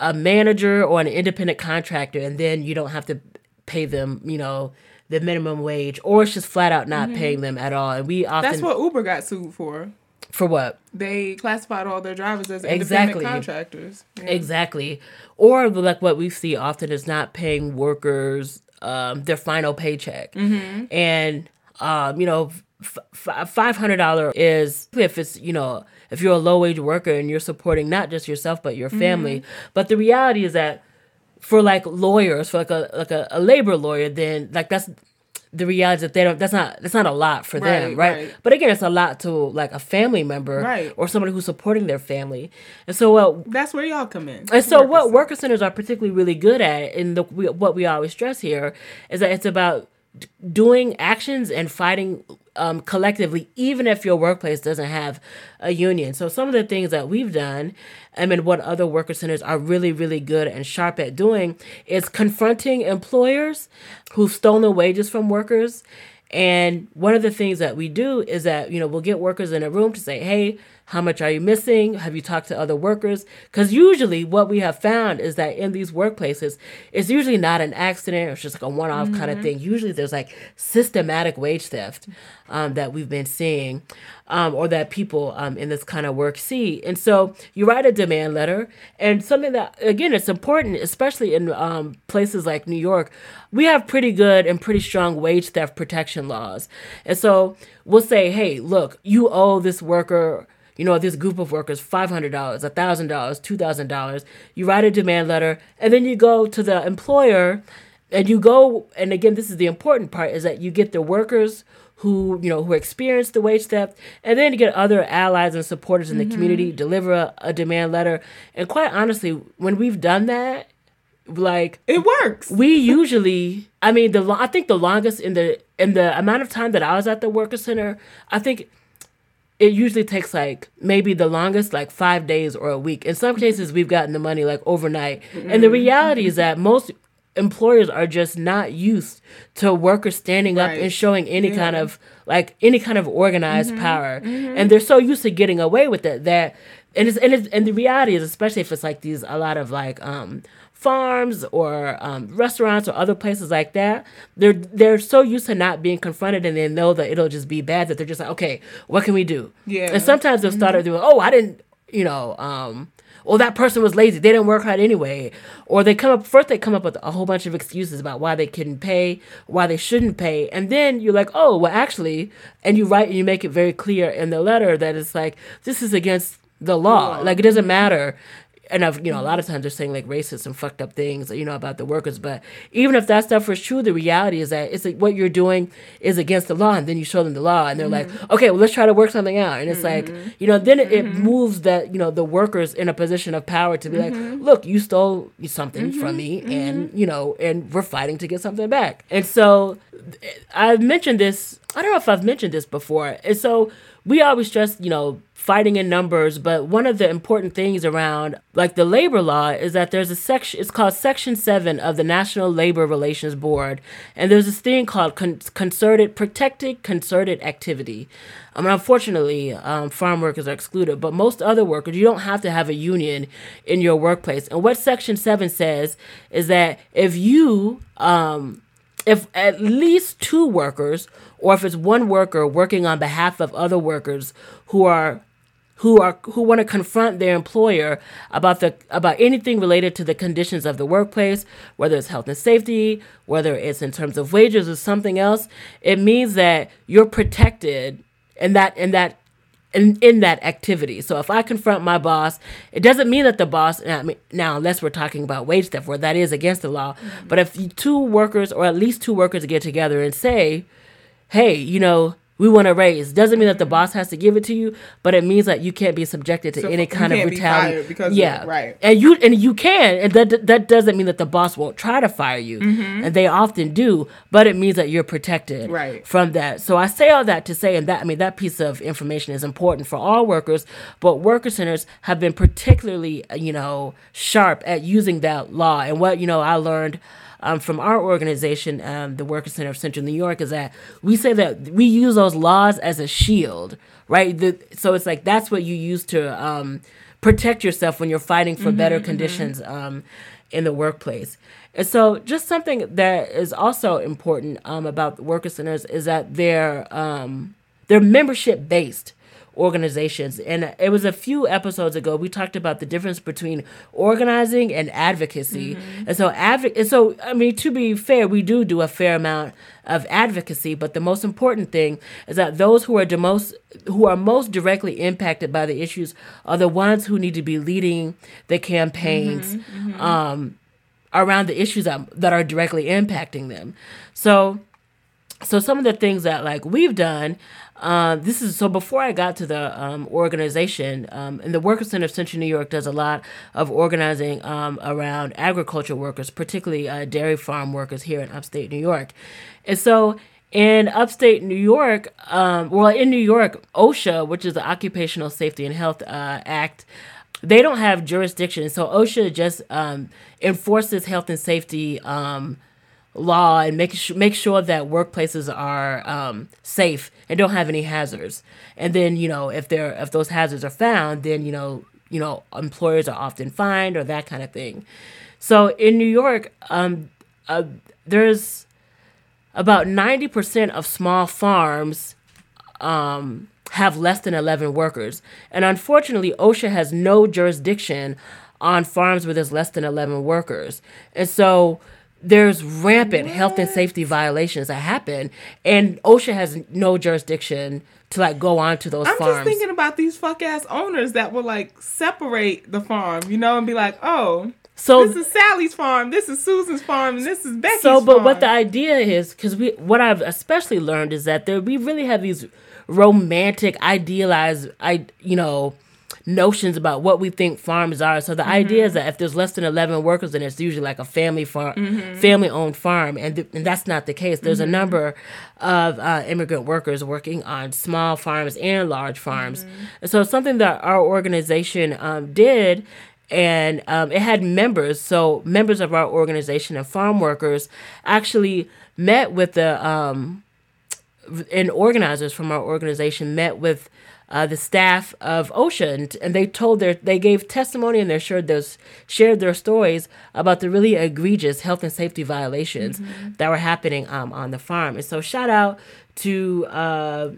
a manager or an independent contractor and then you don't have to pay them you know the minimum wage or it's just flat out not paying them at all and we often That's what Uber got sued for. for what They classified all their drivers as independent Exactly. contractors. Yeah. Exactly. Or like what we see often is not paying workers um, their final paycheck. And, um, you know, f- f- $500 is if it's, you know, if you're a low wage worker and you're supporting not just yourself, but your family. But the reality is that for like lawyers, for like a, like a, a labor lawyer, then like that's, the reality that they don't that's not that's not a lot for them Right, right, right. but again it's a lot to like a family member Right. or somebody who's supporting their family and so what That's where y'all come in. and so, Workers. what worker centers are particularly really good at, and the, we, what we always stress here, is that it's about doing actions and fighting um, collectively, even if your workplace doesn't have a union. So, some of the things that we've done, I mean, what other worker centers are really, really good and sharp at doing, is confronting employers who've stolen wages from workers. And one of the things that we do is that, you know, we'll get workers in a room to say, hey, how much are you missing? Have you talked to other workers? Because usually what we have found is that in these workplaces, it's usually not an accident it's just like a one off kind of thing. Usually there's like systematic wage theft um, that we've been seeing um, or that people um, in this kind of work see. And so you write a demand letter, and something that, again, it's important, especially in um, places like New York, we have pretty good and pretty strong wage theft protection laws. And so we'll say, hey, look, you owe this worker you know, this group of workers, $500, $1,000, $2,000. You write a demand letter, and then you go to the employer, and you go, and again, this is the important part, is that you get the workers who, you know, who experienced the wage theft, and then you get other allies and supporters in the mm-hmm. community, deliver a, a demand letter. And quite honestly, when we've done that, like it works. we usually i mean the i think the longest in the in the amount of time that i was at the worker center i think it usually takes like maybe the longest like five days or a week. In some cases we've gotten the money like overnight. And the mm-hmm. reality is that most employers are just not used to workers standing up and showing any kind of like any kind of organized mm-hmm. power. Mm-hmm. And they're so used to getting away with it that and it's and it's and the reality is especially if it's like these a lot of like um farms or um, restaurants or other places like that they're they're so used to not being confronted and they know that it'll just be bad that they're just like okay what can we do? Yeah. and sometimes they'll start doing oh i didn't you know um well that person was lazy. They didn't work hard anyway. Or they come up first they come up with a whole bunch of excuses about why they couldn't pay why they shouldn't pay and then you're like oh well actually and you write and you make it very clear in the letter that it's like this is against the law. Like it doesn't matter and I've, you know, a lot of times they're saying like racist and fucked up things, you know, about the workers. But even if that stuff was true, the reality is that it's like what you're doing is against the law, and then you show them the law, and they're like, mm-hmm. okay, well, let's try to work something out. And it's like, mm-hmm. you know, then it, it mm-hmm. moves that you know the workers in a position of power to be like, look, you stole something from me, and you know, and we're fighting to get something back. And so I've mentioned this. I don't know if I've mentioned this before. And so we always stress, you know, fighting in numbers, but one of the important things around like the labor law is that there's a section it's called section 7 of the National Labor Relations Board and there's this thing called con- concerted protected concerted activity. I mean, unfortunately, um, farm workers are excluded, but most other workers, you don't have to have a union in your workplace. And what Section 7 says is that if you um, if at least two workers, or if it's one worker working on behalf of other workers who are who are who want to confront their employer about the about anything related to the conditions of the workplace, whether it's health and safety, whether it's in terms of wages or something else, it means that you're protected in that in that in, in that activity. So if I confront my boss, it doesn't mean that the boss I mean, now unless we're talking about wage theft where that is against the law, mm-hmm. but if two workers or at least two workers get together and say, "Hey, you know, we want to raise. Doesn't mean that the boss has to give it to you, but it means that you can't be subjected to so any kind of retaliation. Yeah, right. And you and you can, and that that doesn't mean that the boss won't try to fire you, mm-hmm. and they often do. But it means that you're protected right. from that. So I say all that to say, and that I mean that piece of information is important for all workers, but worker centers have been particularly, you know, sharp at using that law. And what you know, I learned um, from our organization, um, the Worker Center of Central New York, is that we say that we use those laws as a shield, right? The, so it's like that's what you use to um, protect yourself when you're fighting for mm-hmm, better mm-hmm. conditions mm-hmm. in the workplace. And so, just something that is also important um, about the worker centers is that they're um, they're membership based organizations. And it was a few episodes ago we talked about the difference between organizing and advocacy. Mm-hmm. And so adv- and so I mean to be fair, we do do a fair amount of advocacy, but the most important thing is that those who are the most who are most directly impacted by the issues are the ones who need to be leading the campaigns mm-hmm. Mm-hmm. Um, around the issues that, that are directly impacting them. So so some of the things that like we've done uh, this is so before I got to the um, organization, um, and the Worker Center of Central New York does a lot of organizing um, around agriculture workers, particularly uh, dairy farm workers here in upstate New York. And so in upstate New York, um, well, in New York, OSHA, which is the Occupational Safety and Health uh, Act, they don't have jurisdiction. So OSHA just um, enforces health and safety um, law and make sh- make sure that workplaces are um, safe and don't have any hazards. And then you know if there if those hazards are found, then you know you know employers are often fined or that kind of thing. So in New York, um, uh, there's about ninety percent of small farms. Um, have less than 11 workers. And unfortunately, OSHA has no jurisdiction on farms where there's less than 11 workers. And so there's rampant what? health and safety violations that happen, and OSHA has no jurisdiction to like go on to those farms. I'm farms. just thinking about these fuck ass owners that will like separate the farm, you know, and be like, oh. So this is Sally's farm, this is Susan's farm, and this is Becky's farm. So, but farm. what the idea is, because we, what I've especially learned is that there we really have these romantic, idealized, I, you know, notions about what we think farms are. So the mm-hmm. idea is that if there's less than 11 workers, then it's usually like a family farm, mm-hmm. family owned farm. And, th- and that's not the case. There's mm-hmm. a number of uh, immigrant workers working on small farms and large farms. Mm-hmm. So something that our organization um, did and um, it had members. So members of our organization and farm workers actually met with the um, and organizers from our organization met with uh, the staff of OSHA, and, they told their they gave testimony and they shared those shared their stories about the really egregious health and safety violations mm-hmm. that were happening um, on the farm. And so, shout out to. Uh,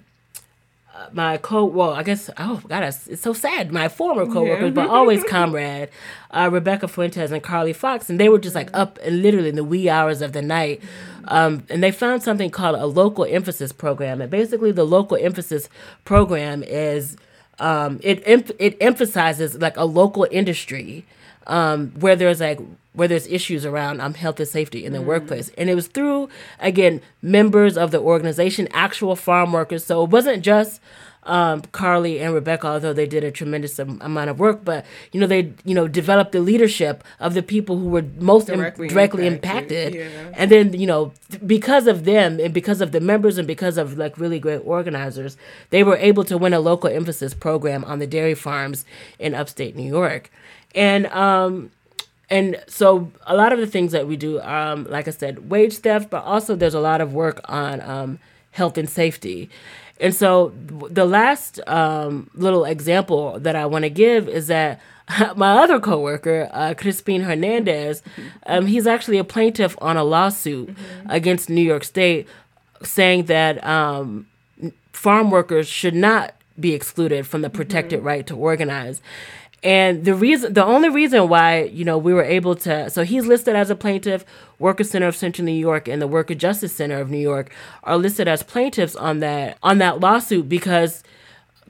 my co well I guess oh god it's, it's so sad my former co-workers yeah. but always comrade uh, Rebecca Fuentes and Carly Fox and they were just like up and literally in the wee hours of the night um, and they found something called a local emphasis program. And basically, the local emphasis program is um, it it emphasizes like a local industry um, where there's like where there's issues around um, health and safety in the mm. workplace. And it was through again members of the organization, actual farm workers. So it wasn't just um, Carly and Rebecca, although they did a tremendous amount of work, but you know they you know developed the leadership of the people who were most directly, Im- directly impacted, impacted. Yeah. and then you know because of them and because of the members and because of like really great organizers, they were able to win a local emphasis program on the dairy farms in upstate New York, and um, and so a lot of the things that we do, um, like I said, wage theft, but also there's a lot of work on um, health and safety. And so the last um, little example that I want to give is that my other coworker, uh, Crispin Hernandez, um, he's actually a plaintiff on a lawsuit mm-hmm. against New York State, saying that um, farm workers should not be excluded from the protected mm-hmm. right to organize. And the reason, the only reason why, you know, we were able to, so he's listed as a plaintiff. Worker Center of Central New York and the Worker Justice Center of New York are listed as plaintiffs on that on that lawsuit because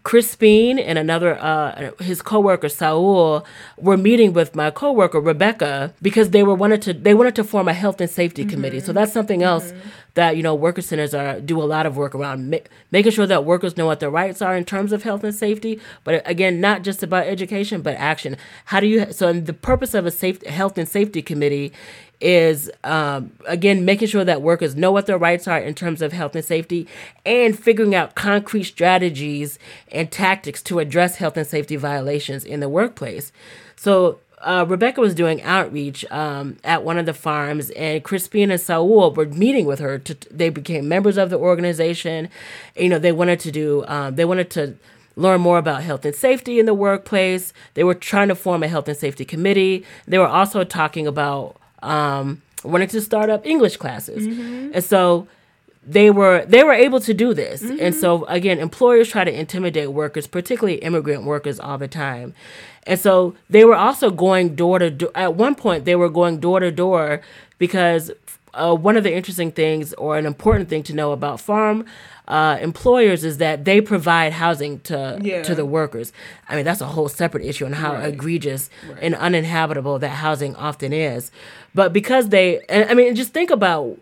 Chris Crispin and another uh, his coworker Saul were meeting with my coworker Rebecca because they were wanted to they wanted to form a health and safety mm-hmm. committee. So that's something else mm-hmm. That you know worker centers are do a lot of work around ma- making sure that workers know what their rights are in terms of health and safety. But again, not just about education but action. How do you so the purpose of a safe health and safety committee is um, again making sure that workers know what their rights are in terms of health and safety and figuring out concrete strategies and tactics to address health and safety violations in the workplace so uh, Rebecca was doing outreach um, at one of the farms, and Crispin and Saul were meeting with her. To, they became members of the organization. You know, they wanted to do. Um, they wanted to learn more about health and safety in the workplace. They were trying to form a health and safety committee. They were also talking about um, wanted to start up English classes, mm-hmm. and so they were they were able to do this. Mm-hmm. And so again, employers try to intimidate workers, particularly immigrant workers, all the time. And so they were also going door to door. At one point, they were going door to door because uh, one of the interesting things or an important thing to know about farm uh, employers is that they provide housing to yeah. to the workers. I mean, that's a whole separate issue on how right. egregious right. and uninhabitable that housing often is. But because they, I mean, just think about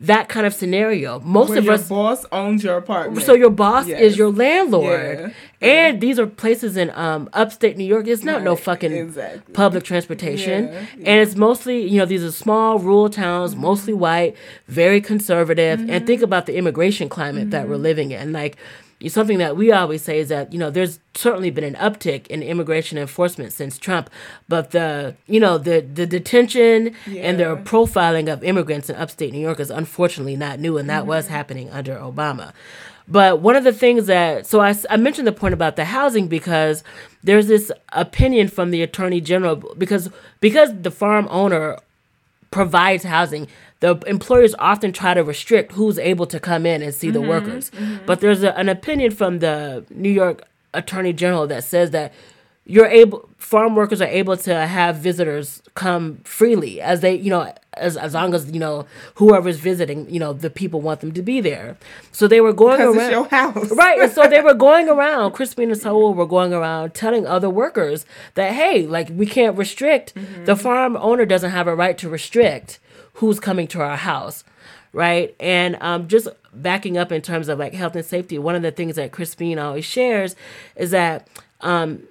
that kind of scenario. Most Where of your us boss owns your apartment. So your boss yes. is your landlord. Yeah. And yeah. these are places in um, upstate New York. It's not right. no fucking exactly. public transportation. Yeah. And it's mostly, you know, these are small rural towns, mm-hmm. mostly white, very conservative. Mm-hmm. And think about the immigration climate mm-hmm. that we're mm-hmm. living in. Like something that we always say is that you know there's certainly been an uptick in immigration enforcement since Trump, but the you know the the detention yeah. and the profiling of immigrants in upstate New York is unfortunately not new, and that mm-hmm. was happening under Obama. But one of the things that so I, I mentioned the point about the housing because there's this opinion from the attorney general because because the farm owner provides housing the employers often try to restrict who's able to come in and see mm-hmm, the workers. Mm-hmm. But there's a, an opinion from the New York Attorney General that says that you're able farm workers are able to have visitors come freely as they you know as, as long as you know whoever's visiting you know the people want them to be there so they were going because around it's your house right and so they were going around crispin and saul were going around telling other workers that hey like we can't restrict mm-hmm. the farm owner doesn't have a right to restrict who's coming to our house, right? And um, just backing up in terms of like health and safety, one of the things that Crispin always shares is that um,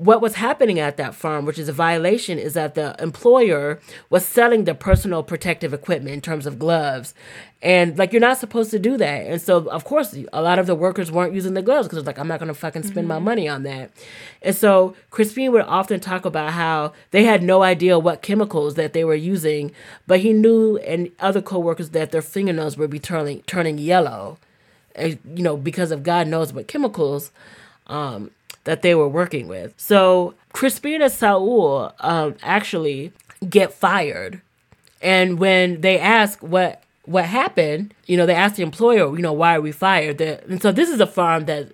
what was happening at that farm, which is a violation, is that the employer was selling the personal protective equipment in terms of gloves. And like you're not supposed to do that. And so of course a lot of the workers weren't using the gloves because it's like I'm not gonna fucking spend mm-hmm. my money on that. And so Crispin would often talk about how they had no idea what chemicals that they were using, but he knew and other coworkers that their fingernails would be turning turning yellow. And, you know, because of God knows what chemicals. Um, that they were working with. So Crispina Saul um, actually get fired. And when they ask what what happened, you know, they ask the employer, you know, why are we fired? The, and so this is a farm that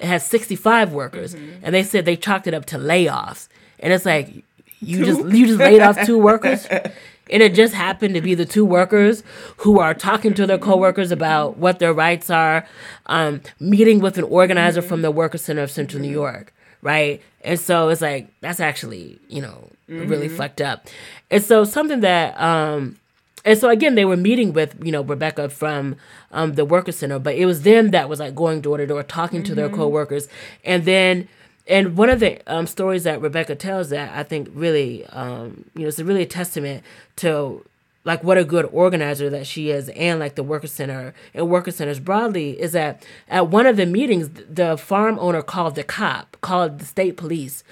has 65 workers, mm-hmm. and they said they chalked it up to layoffs. And it's like you two? just you just laid off two workers. And it just happened to be the two workers who are talking to their coworkers about what their rights are, um, meeting with an organizer mm-hmm. from the Worker Center of Central New York, right? And so it's like that's actually you know mm-hmm. really fucked up. And so something that um, and so again they were meeting with you know Rebecca from um, the Worker Center, but it was them that was like going door to door talking mm-hmm. to their mm-hmm. coworkers, and then and one of the um, stories that Rebecca tells that I think really, um, you know, it's a really a testament to like what a good organizer that she is and like the worker center and worker centers broadly is that at one of the meetings the farm owner called the cop called the state police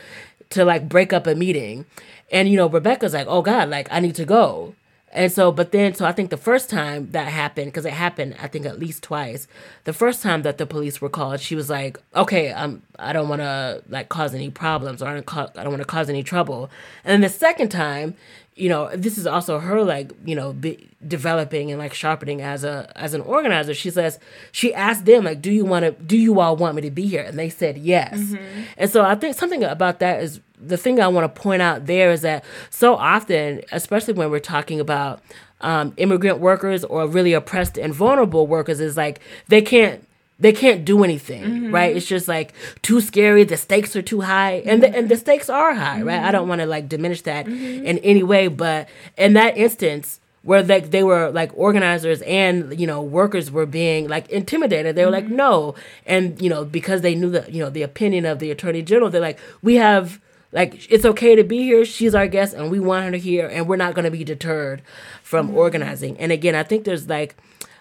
to like break up a meeting. And you know rebecca's like oh god like i need to go And so, but then, so I think the first time that happened, because it happened, I think at least twice. The first time that the police were called, she was like, "Okay, um, I don't want to like cause any problems, or I don't, ca- I don't want to cause any trouble." And then the second time, you know, this is also her like, you know, be, developing and like sharpening as a as an organizer. She says she asked them like, "Do you want to? Do you all want me to be here?" And they said yes. And so I think something about that is the thing I want to point out there is that so often, especially when we're talking about um, immigrant workers or really oppressed and vulnerable workers, is like they can't they can't do anything, mm-hmm. right? It's just like too scary. The stakes are too high, and the, and the stakes are high, right? I don't mm-hmm. want to like diminish that mm-hmm. in any way, but in that instance where like they were like organizers and you know workers were being like intimidated, they were like no, and you know because they knew the you know the opinion of the attorney general, they're like we have like it's okay to be here she's our guest and we want her to here and we're not going to be deterred from mm-hmm. organizing. And again i think there's like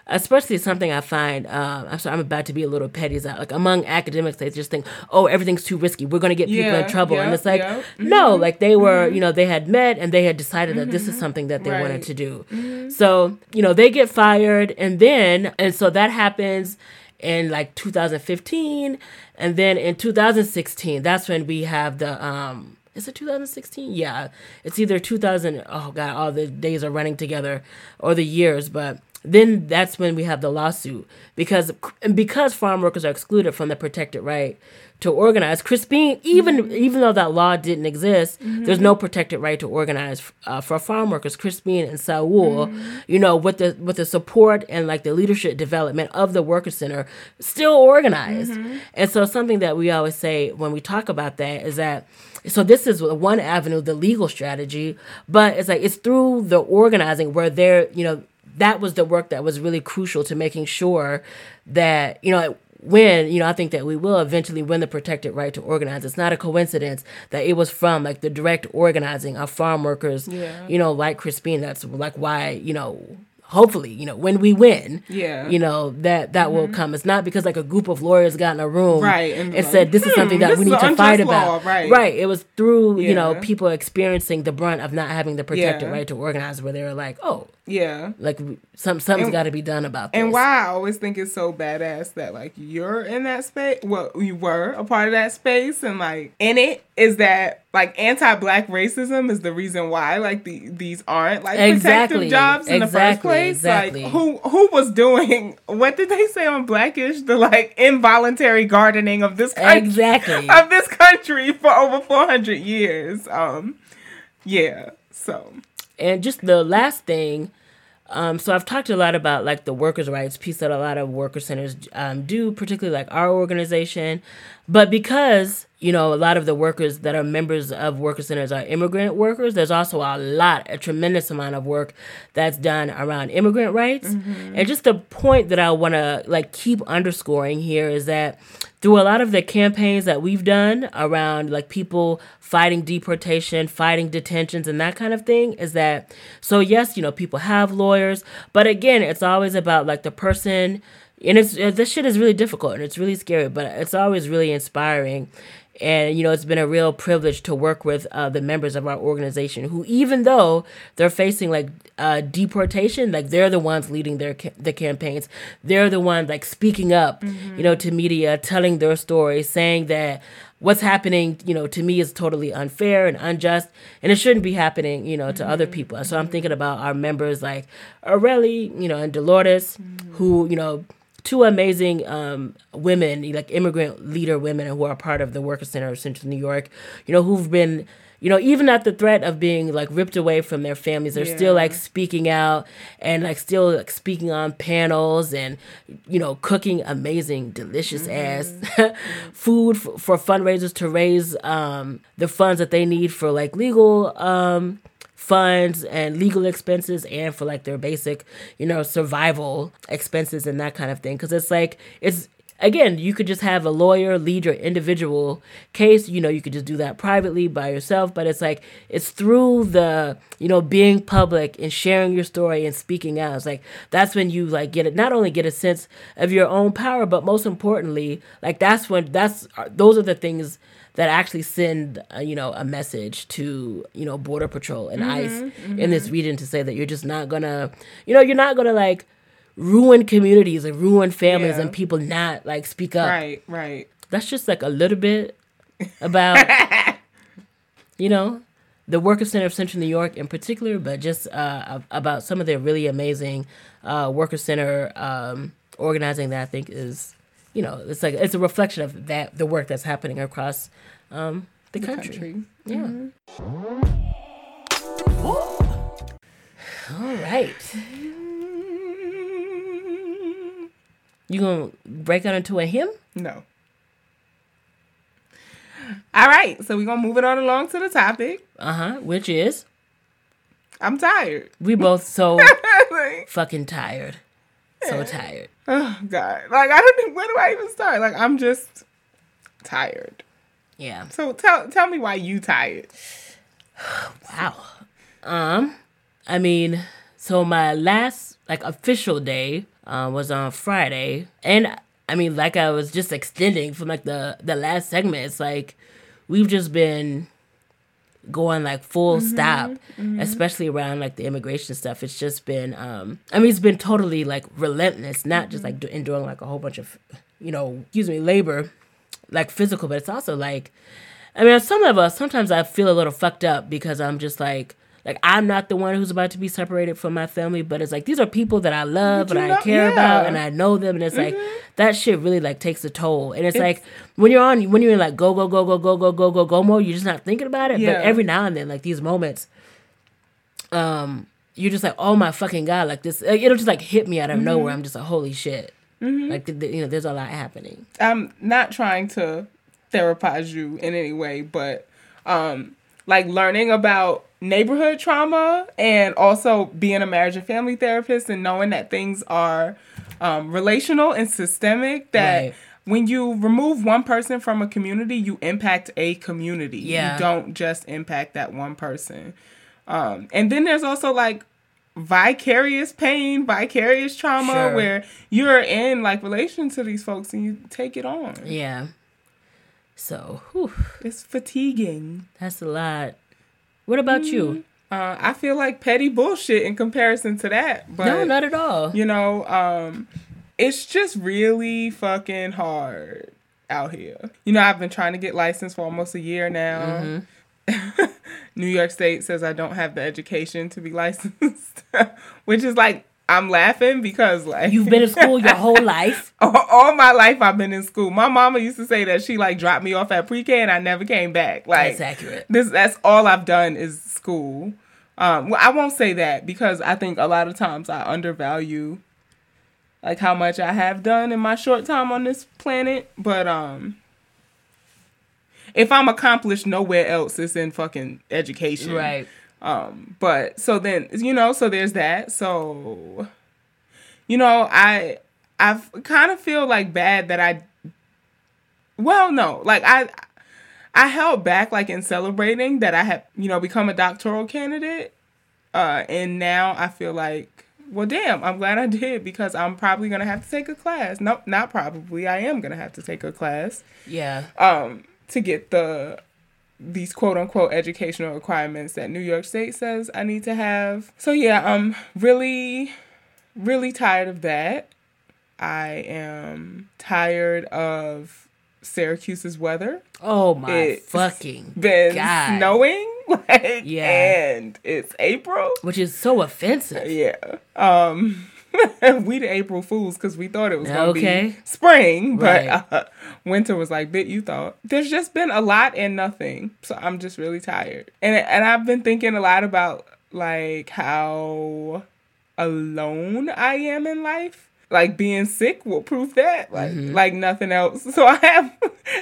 especially something i find um, i'm sorry i'm about to be a little petty is that like among academics they just think oh everything's too risky. We're going to get people Yeah, in trouble. And it's like yeah. Mm-hmm. no like they were mm-hmm. you know they had met and they had decided that this is something that they wanted to do. So you know they get fired and then and so that happens in like 2015 and then in 2016 that's when we have the um is it 2016 yeah it's either 2000 oh god all the days are running together or the years but then that's when we have the lawsuit. Because and because farm workers are excluded from the protected right to organize crispine even mm-hmm. even though that law didn't exist mm-hmm. there's no protected right to organize uh, for farm workers. Crispine and saul mm-hmm. you know with the with the support and like the leadership development of the worker center still organized. And so something that we always say when we talk about that is that so this is one avenue the legal strategy but it's like it's through the organizing where they're you know that was the work that was really crucial to making sure that you know when you know i think that we will eventually win the protected right to organize it's not a coincidence that it was from like the direct organizing of farm workers Yeah. you know like crispine that's like why you know hopefully you know when we win Yeah. you know that that will come it's not because like a group of lawyers got in a room Right, and, and said like, this is something "Hmm, that we need to fight law," about right. right it was through you know people experiencing the brunt of not having the protected Yeah. right to organize where they were like oh Yeah. like some something's got to be done about this. And why I always think it's so badass that like you're in that space. Well, you were a part of that space, and like in it is that like anti-black racism is the reason why like the these aren't like Exactly. protective jobs in the first place. Exactly. Like who who was doing what did they say on Black-ish? The like involuntary gardening of this country Exactly. of this country for over four hundred years. Um, yeah. So And just the last thing, um, so I've talked a lot about like the workers' rights piece that a lot of worker centers um, do, particularly like our organization. But because you know a lot of the workers that are members of worker centers are immigrant workers, there's also a lot, a tremendous amount of work that's done around immigrant rights. And just the point that I want to like keep underscoring here is that through a lot of the campaigns that we've done around like people fighting deportation, fighting detentions, and that kind of thing is that so yes, you know, people have lawyers, but again, it's always about like the person, and it's uh, this shit is really difficult and it's really scary, but it's always really inspiring. And you know, it's been a real privilege to work with uh, the members of our organization who, even though they're facing like uh, deportation, like they're the ones leading their ca- the campaigns. They're the ones like speaking up, you know, to media, telling their story, saying that what's happening, you know, to me is totally unfair and unjust, and it shouldn't be happening, you know, to other people. And so I'm thinking about our members like Aurelie, you know, and Dolores, who, you know, two amazing um, women, like immigrant leader women who are part of the Worker Center of Central New York, you know, who've been, you know, even at the threat of being like ripped away from their families, they're still like speaking out and like still like speaking on panels and, you know, cooking amazing, delicious ass food for, for fundraisers to raise um, the funds that they need for like legal um, funds and legal expenses and for like their basic, you know, survival expenses and that kind of thing. Cause it's like, it's, again, you could just have a lawyer lead your individual case. You know, you could just do that privately by yourself, but it's like, it's through the, you know, being public and sharing your story and speaking out. It's like, that's when you like get it, not only get a sense of your own power, but most importantly, like that's when, that's, those are the things that actually send uh, you know a message to you know border patrol and ice Mm-hmm, in this region to say that you're just not gonna you know you're not gonna like ruin communities and ruin families Yeah. and people not like speak up Right, right. that's just like a little bit about you know the worker center of central new york in particular but just uh, about some of their really amazing uh, worker center um, organizing that i think is you know it's like it's a reflection of that the work that's happening across um, the, country. Country. yeah all right you gonna break out into a hymn No. All right, so we're gonna move it on along to the topic. uh-huh which is I'm tired. we both so fucking tired. So tired. oh God, like I don't. Where do I even start? Like I'm just tired. Yeah. So tell tell me why you tired. Wow. Um, I mean, so my last like official day uh, was on Friday, and I mean, like I was just extending from like the the last segment. It's like we've just been going like full stop, mm-hmm. Mm-hmm. especially around like the immigration stuff. It's just been, um, I mean, it's been totally like relentless, not just mm-hmm. like do- enduring like a whole bunch of, you know, excuse me, labor, like physical, but it's also like, I mean, some of us, sometimes I feel a little fucked up because I'm just like, like I'm not the one who's about to be separated from my family, but it's like these are people that I love But and I know- care about yeah. Mm-hmm. and I know them, and it's like that shit really like takes a toll. And it's, like when you're on, when you're in like go go go go go go go go go mode, you're just not thinking about it. Yeah. But every now and then, like these moments, um, you're just like, oh my fucking god, like this, it'll just like hit me out of nowhere. Mm-hmm. I'm just like, holy shit, like th- th- you know, there's a lot happening. I'm not trying to therapize you in any way, but um, like learning about neighborhood trauma and also being a marriage and family therapist and knowing that things are um, relational and systemic. That Right. when you remove one person from a community, you impact a community. Yeah. You don't just impact that one person. Um, and then there's also like vicarious pain, vicarious trauma, Sure. where you're in like relation to these folks and you take it on. Yeah. So, whew, It's fatiguing. that's a lot. What about you? Uh, I feel like petty bullshit in comparison to that, but no, not at all. you know, um, it's just really fucking hard out here. You know, I've been trying to get licensed for almost a year now. New York State says I don't have the education to be licensed, which is like I'm laughing because like You've been in school your whole life. all, all my life I've been in school. My mama used to say that she like dropped me off at pre-K and I never came back. Like That's accurate. this that's all I've done is school. Um well I won't say that because I think a lot of times I undervalue like how much I have done in my short time on this planet, but um if I'm accomplished nowhere else it's in fucking education. Right. Um, but so then you know, so there's that. So you know, I I kind of feel like bad that I well, no, like I I held back like in celebrating that I had, you know, become a doctoral candidate. Uh and now I feel like well, damn, I'm glad I did because I'm probably going to have to take a class. No, not probably. I am going to have to take a class Yeah. um to get the these quote unquote educational requirements that New York State says I need to have. So yeah, I'm really really tired of that. I am tired of Syracuse's weather. Oh my It's fucking Been God. snowing like Yeah. and it's April. Which is so offensive. Yeah. Um we the April fools because we thought it was gonna Okay. be spring, but Right. uh, winter was like bit you thought. There's just been a lot and nothing, so I'm just really tired. And and I've been thinking a lot about like how alone I am in life. Like being sick will prove that, like like nothing else. So I have,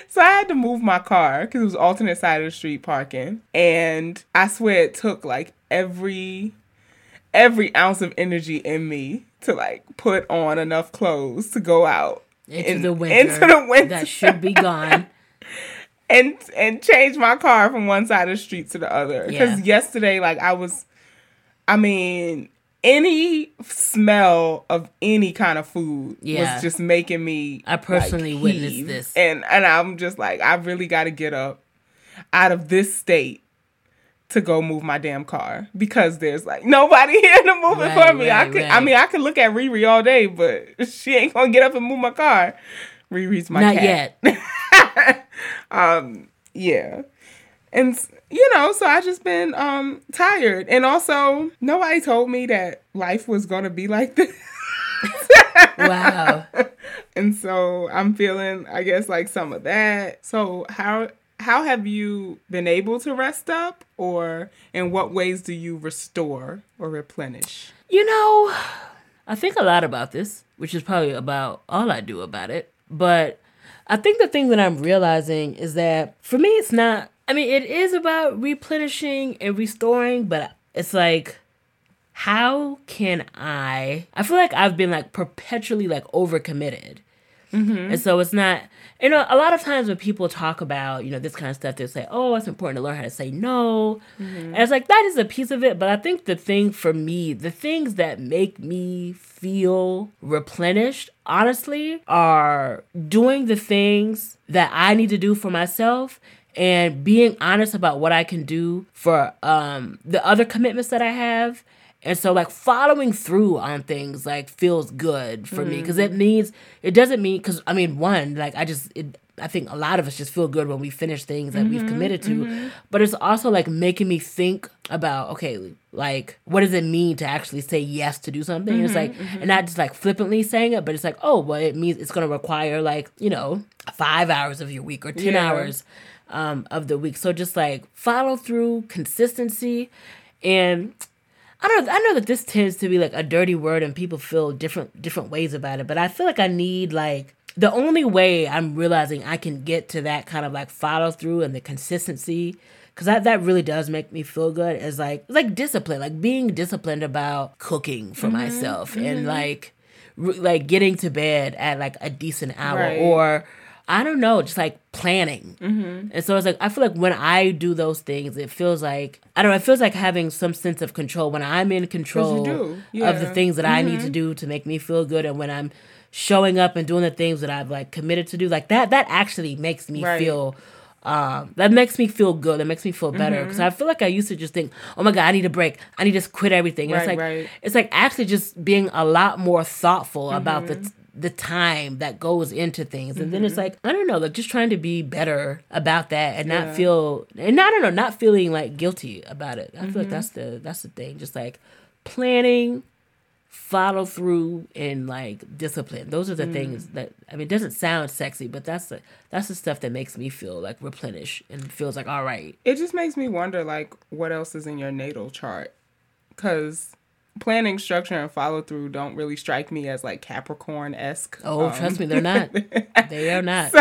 so I had to move my car because it was alternate side of the street parking, and I swear it took like every every ounce of energy in me to like put on enough clothes to go out Into in- the winter. into the winter That should be gone. and and change my car from one side of the street to the other. Because Yeah. yesterday, like I was, I mean, any smell of any kind of food Yeah. was just making me. I personally like, witnessed this. and and I'm just like, I really got to get up out of this state to go move my damn car because there's like nobody here to move it for Right, me. I right, I mean I could look at Riri all day, but she ain't gonna get up and move my car. Riri's my Not cat. yet. Yeah. And you know, so I just been um tired. And also nobody told me that life was gonna be like this. Wow. and so I'm feeling I guess like some of that. So how how have you been able to rest up or in what ways do you restore or replenish? You know, I think a lot about this, which is probably about all I do about it. But I think the thing that I'm realizing is that for me, it's not, I mean, it is about replenishing and restoring, but it's like, how can I? I feel like I've been like perpetually like overcommitted. Mm-hmm. And so it's not, you know, a lot of times when people talk about, you know, this kind of stuff, they say, oh, it's important to learn how to say no. And it's like, that is a piece of it. But I think the thing for me, the things that make me feel replenished, honestly, are doing the things that I need to do for myself and being honest about what I can do for um, the other commitments that I have. And so like following through on things like feels good for me mm-hmm. because it means it doesn't mean because I mean one like I just it, I think a lot of us just feel good when we finish things that we've mm-hmm. committed to, mm-hmm. but it's also like making me think about okay like what does it mean to actually say yes to do something? And it's like and not just like flippantly saying it, but it's like oh well it means it's gonna require like you know five hours of your week or ten Yeah. hours um, of the week. So just like follow through, consistency, and I don't. I know that this tends to be like a dirty word, and people feel different different ways about it. But I feel like I need like the only way I'm realizing I can get to that kind of like follow through and the consistency, because that that really does make me feel good. Is like like discipline, like being disciplined about cooking for mm-hmm, myself, and mm-hmm. like re- like getting to bed at like a decent hour Right. or. I don't know, just like planning. And so it's like, I feel like when I do those things, it feels like, I don't know, it feels like having some sense of control when I'm in control do, of the yeah. Mm-hmm. things that I need to do to make me feel good. And when I'm showing up and doing the things that I've like committed to do, like that, that actually makes me Right. feel. Um, that makes me feel good. That makes me feel better Mm-hmm. because I feel like I used to just think, "Oh my god, I need a break. I need to just quit everything." And it's like right. it's like actually just being a lot more thoughtful about Mm-hmm. the the time that goes into things and then it's Mm-hmm. like i don't know like just trying to be better about that and not feel and i don't know not feeling like guilty about it i feel Mm-hmm. like that's the that's the thing just like planning follow through and like discipline those are the Mm. things that i mean it doesn't sound sexy but that's the that's the stuff that makes me feel like replenish and feels like all right It just makes me wonder like what else is in your natal chart cuz planning, structure and follow through don't really strike me as like Capricorn esque. oh um, trust me they're not they are not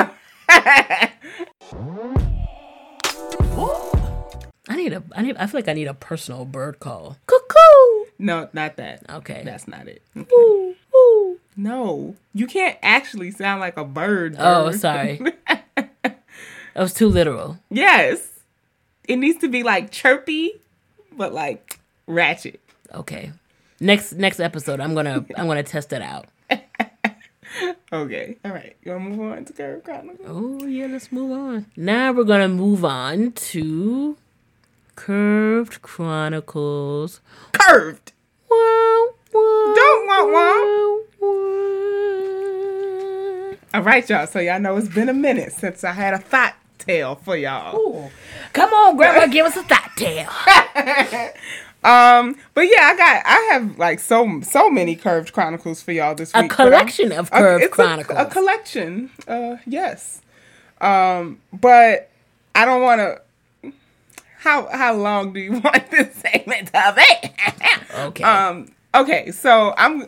I need a I need I feel like I need a personal bird call. Cuckoo. No, not that. Okay. That's not it. Ooh, ooh. No, you can't actually sound like a bird. Oh, sorry. that was too literal. yes, it needs to be like chirpy, but like ratchet. Okay. Next next episode, I'm gonna I'm gonna test it out. Okay, all right. You want to move on to Curve Chronicles? Oh yeah, let's move on. Now we're gonna move on to Curved Chronicles. Curved. Wow, wow, Don't want one. wow, wow. All right, y'all. So y'all know it's been a minute since I had a thought tale for y'all. Come on, Grandma, give us a thought tale. Um, but yeah, I got I have like so so many curved chronicles for y'all this A week. collection of a- curved a- chronicles. A, collection. Uh, yes. Um, but I don't want to. How how long do you want this segment to be? Okay. Um. Okay. So I'm.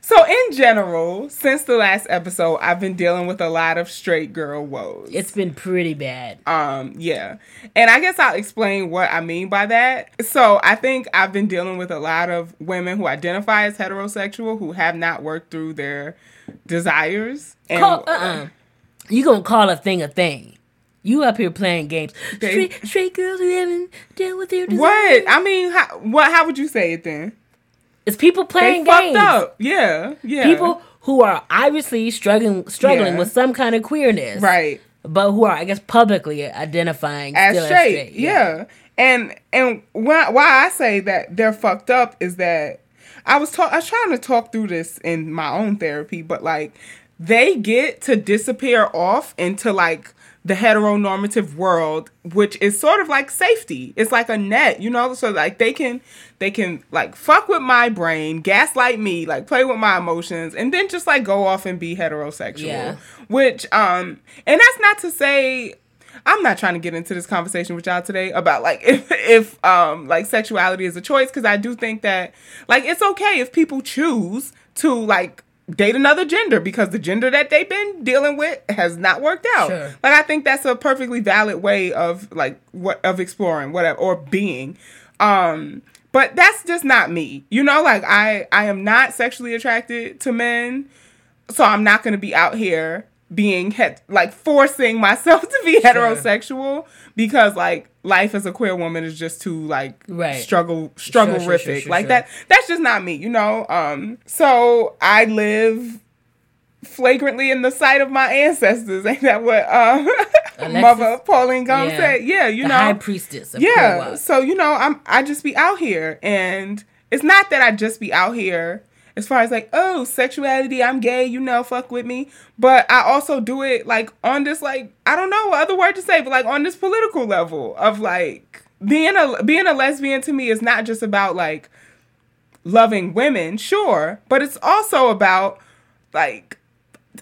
So in general, since the last episode, I've been dealing with a lot of straight girl woes. it's been pretty bad. Um, yeah. And I guess I'll explain what I mean by that. So I think I've been dealing with a lot of women who identify as heterosexual who have not worked through their desires. And Call, uh-uh. You gonna call a thing a thing. You up here playing games. They- Straight, straight girls who haven't dealt with their desires. what? I mean, how, what? How would you say it then? It's people They playing fucked games. up. Yeah, yeah. People who are obviously struggling struggling Yeah. with some kind of queerness. right? but who are I guess publicly identifying as still straight. yeah. And and why why I say that they're fucked up is that I was talk I was trying to talk through this in my own therapy, but like they get to disappear off into like the heteronormative world which is sort of like safety. It's like a net you know? So like they can they can like fuck with my brain gaslight me like play with my emotions and then just like go off and be heterosexual. Yeah. which um and that's not to say I'm not trying to get into this conversation with y'all today about like if, if um like sexuality is a choice because I do think that like it's okay if people choose to like date another gender because the gender that they've been dealing with has not worked out. Sure. Like I think that's a perfectly valid way of like what of exploring whatever or being. Um but that's just not me. You know like I I am not sexually attracted to men so I'm not going to be out here being het- like forcing myself to be heterosexual because like life as a queer woman is just too like Right. struggle Sure, sure, sure, sure, like sure. that that's just not me you know um so I live flagrantly in the sight of my ancestors ain't that what uh Alexis? mother Pauline Gumbs Yeah. said yeah you the know high priestess of yeah so you know i'm i just be out here and it's not that i just be out here as far as like oh sexuality i'm gay you know fuck with me but i also do it like on this like i don't know what other word to say but like on this political level of like being a being a lesbian to me is not just about like loving women sure but it's also about like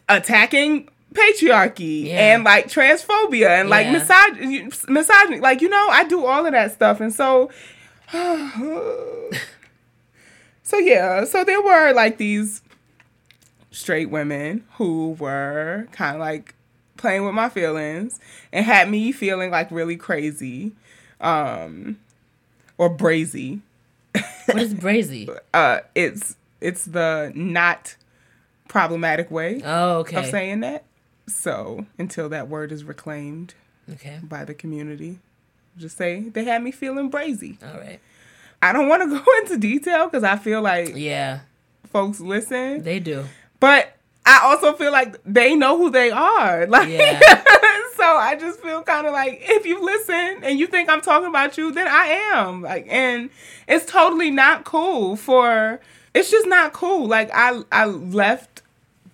attacking patriarchy Yeah. and like transphobia and like Yeah. misog- misogyny. Like, you know, I do all of that stuff. And so, so yeah, so there were like these straight women who were kind of like playing with my feelings and had me feeling like really crazy um or brazy What is brazy? uh it's it's the not problematic way Oh, okay. of saying that. So until that word is reclaimed okay. by the community, just say they had me feeling brazy. All right. I don't want to go into detail because I feel like Yeah, folks listen, they do. but I also feel like they know who they are. Like, Yeah. so I just feel kind of like if you listen and you think I'm talking about you, then I am. Like, and it's totally not cool for. It's just not cool. Like I, I left.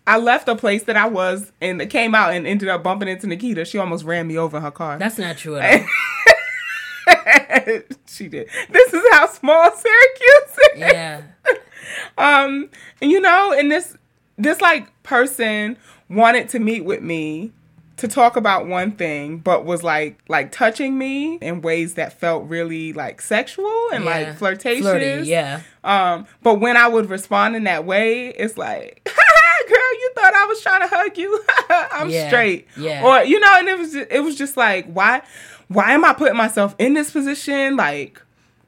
I left a place that I was and it came out and ended up bumping into Nikita. She almost ran me over in her car. That's not true at all. she did. This is how small Syracuse is. yeah. um and you know and this this like person wanted to meet with me to talk about one thing but was like like touching me in ways that felt really like sexual and Yeah. like flirtatious Flirty, yeah. um but when i would respond in that way it's like girl you thought i was trying to hug you i'm Yeah. straight Yeah. or you know and it was just, it was just like why why am i putting myself in this position like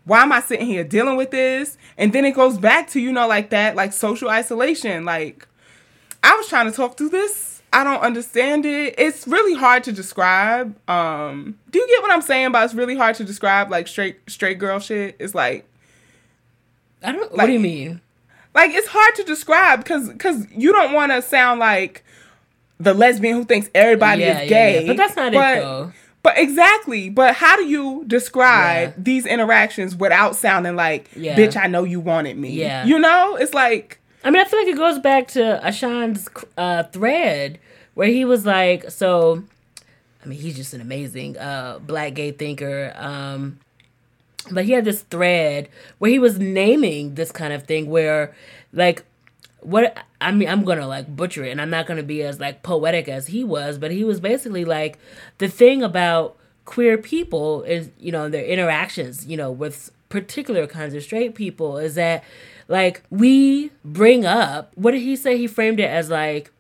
why am I sitting here dealing with this? And then it goes back to, you know, like that, like social isolation. Like, I was trying to talk through this. I don't understand it. It's really hard to describe. Um, do you get what I'm saying But it's really hard to describe like straight straight girl shit? It's like I don't. what do you mean? like it's hard to describe because because you don't want to sound like the lesbian who thinks everybody Yeah, is gay. yeah. But that's not it, though. But exactly. But how do you describe Yeah. these interactions without sounding like, Yeah. bitch, I know you wanted me. Yeah. You know, it's like. I mean, I feel like it goes back to Ashan's uh, thread where he was like, so, I mean, he's just an amazing uh, black gay thinker. Um, but he had this thread where he was naming this kind of thing where, like, what I mean, I'm gonna like butcher it, and I'm not gonna be as like poetic as he was, but he was basically like the thing about queer people is you know their interactions, you know, with particular kinds of straight people is that like we bring up what did he say? He framed it as like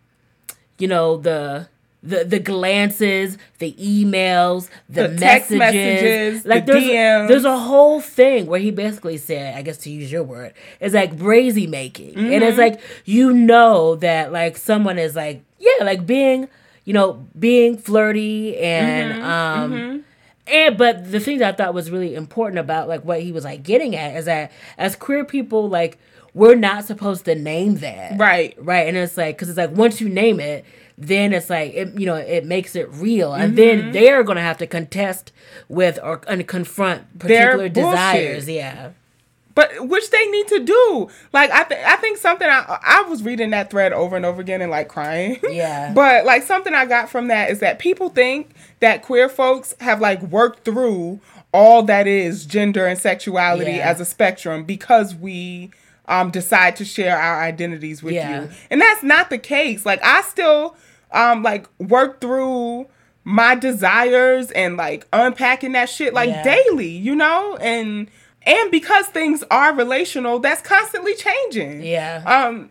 you know the the the glances, the emails, the, The text messages, messages, like the there's DMs. A, there's a whole thing where he basically said, I guess to use your word, is like brazy making, and Mm-hmm. it's like you know that like someone is like yeah, like being you know being flirty and Mm-hmm. um. And but the thing that I thought was really important about like what he was like getting at is that as queer people like we're not supposed to name that Right. right and it's like because it's like once you name it then it's like it, you know it makes it real, and Mm-hmm. then they're gonna have to contest with or and confront particular desires. Yeah, but which they need to do. Like I think I think something I I was reading that thread over and over again and like crying. Yeah. but like something I got from that is that people think that queer folks have like worked through all that is gender and sexuality Yeah. as a spectrum because we um decide to share our identities with Yeah. you. And that's not the case. Like I still um like work through my desires and like unpacking that shit like Yeah. daily, you know? And and because things are relational, that's constantly changing. yeah, Um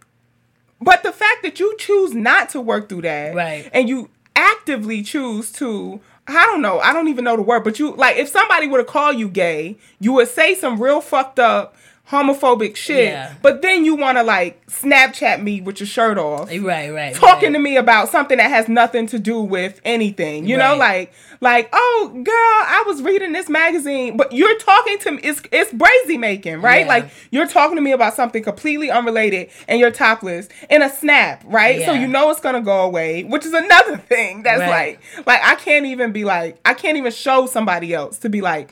but the fact that you choose not to work through that Right. and you actively choose to I don't know, I don't even know the word, but you like if somebody were to call you gay, you would say some real fucked up homophobic shit, Yeah. but then you want to like Snapchat me with your shirt off right, right. talking right. to me about something that has nothing to do with anything. You know, like like oh girl, I was reading this magazine, but you're talking to me. It's it's brazy making, right? Yeah. Like you're talking to me about something completely unrelated, and you're topless in a snap, right? So you know it's gonna go away, which is another thing that's Right. like like I can't even be like I can't even show somebody else to be like.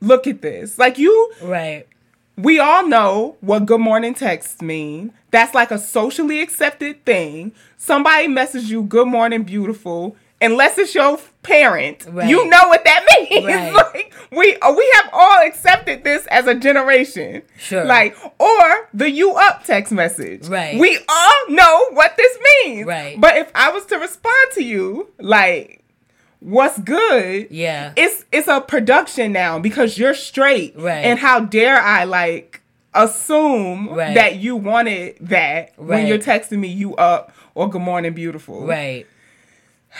Look at this. Like you Right. We all know what good morning texts mean. That's like a socially accepted thing. Somebody messages you good morning beautiful unless it's your parent. Right. You know what that means. Right. like we uh, we have all accepted this as a generation. Sure. Like or the you up text message. Right. We all know what this means. Right. But if I was to respond to you like what's good Yeah. it's it's a production now because you're straight Right. and how dare i like assume Right. that you wanted that when you're texting me you up or good morning beautiful Right.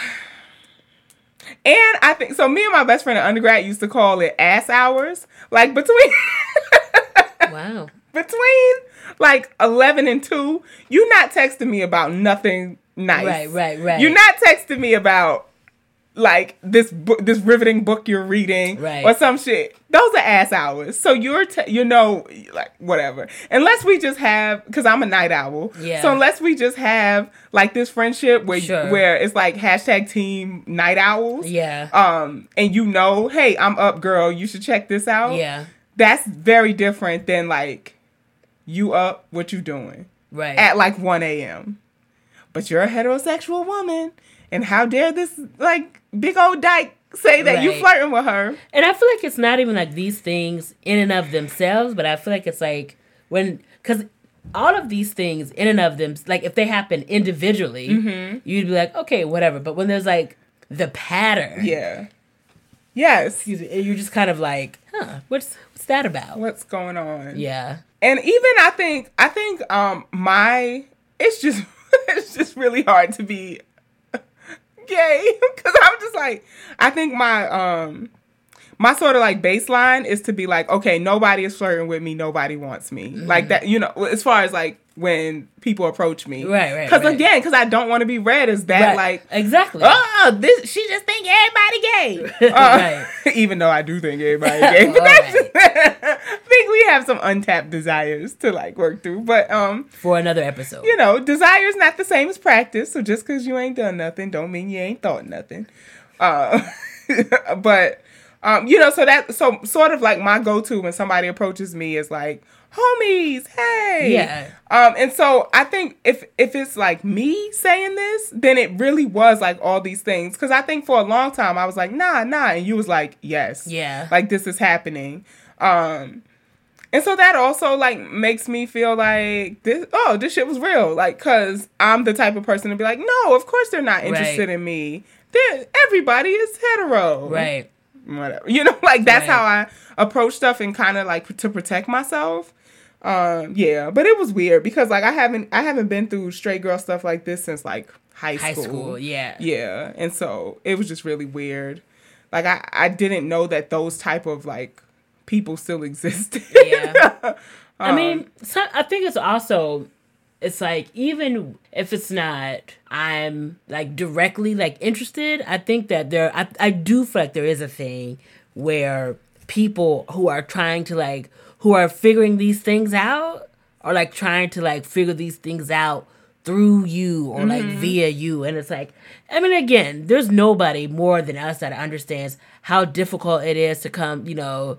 and i think so me and my best friend in undergrad used to call it ass hours like between Wow. between like 11 and 2 you're not texting me about nothing nice Right, right, right. you're not texting me about like this book this riveting book you're reading Right. or some shit those are ass hours so you're te- you know like whatever unless we just have because i'm a night owl Yeah. so unless we just have like this friendship where Sure. where it's like hashtag team night owls Yeah. um and you know hey i'm up girl you should check this out Yeah. that's very different than like you up what you doing Right. at like 1 a.m but you're a heterosexual woman and how dare this like big old dyke say that you Right. flirting with her And I feel like it's not even like these things in and of themselves, but I feel like it's like when because all of these things in and of them, like if they happen individually, Mm-hmm. you'd be like, okay, whatever. But when there's like the pattern, yeah yes excuse me, and you're just kind of like, huh, what's what's that about? what's going on Yeah, and even i think i think um my it's just it's just really hard to be gay. Because i'm just like i think my um my sort of like baseline is to be like okay nobody is flirting with me nobody wants me. Like that you know as far as like when people approach me Right, right, because right. again because i don't want to be read as that Right. like exactly. oh this she just think everybody gay Uh, Right. even though i do think everybody gay but that's just, i think we have some untapped desires to like work through but um For another episode. you know, desire is not the same as practice. So just because you ain't done nothing, don't mean you ain't thought nothing. Uh, but um, you know, so that so sort of like my go to when somebody approaches me is like, homies, hey, Yeah. Um, and so I think if if it's like me saying this, then it really was like all these things. Because I think for a long time I was like, nah, nah, and you was like, yes, Yeah. like this is happening. Um, and so that also like makes me feel like this oh, this shit was real. Like cuz I'm the type of person to be like, "No, of course they're not interested Right. in me. They're, everybody is hetero." Right. Whatever. You know, like that's Right. how I approach stuff and kind of like to protect myself. Um, yeah, but it was weird because like I haven't I haven't been through straight girl stuff like this since like high High school. school. Yeah. Yeah, and so it was just really weird. Like I, I didn't know that those type of like people still existed. Yeah. I Um, mean, so, I think it's also it's like even if it's not I'm like directly like interested, I think that there I, I do feel like there is a thing where people who are trying to like who are figuring these things out are like trying to like figure these things out through you or like mm-hmm. via you. And it's like, I mean, again, there's nobody more than us that understands how difficult it is to come, you know,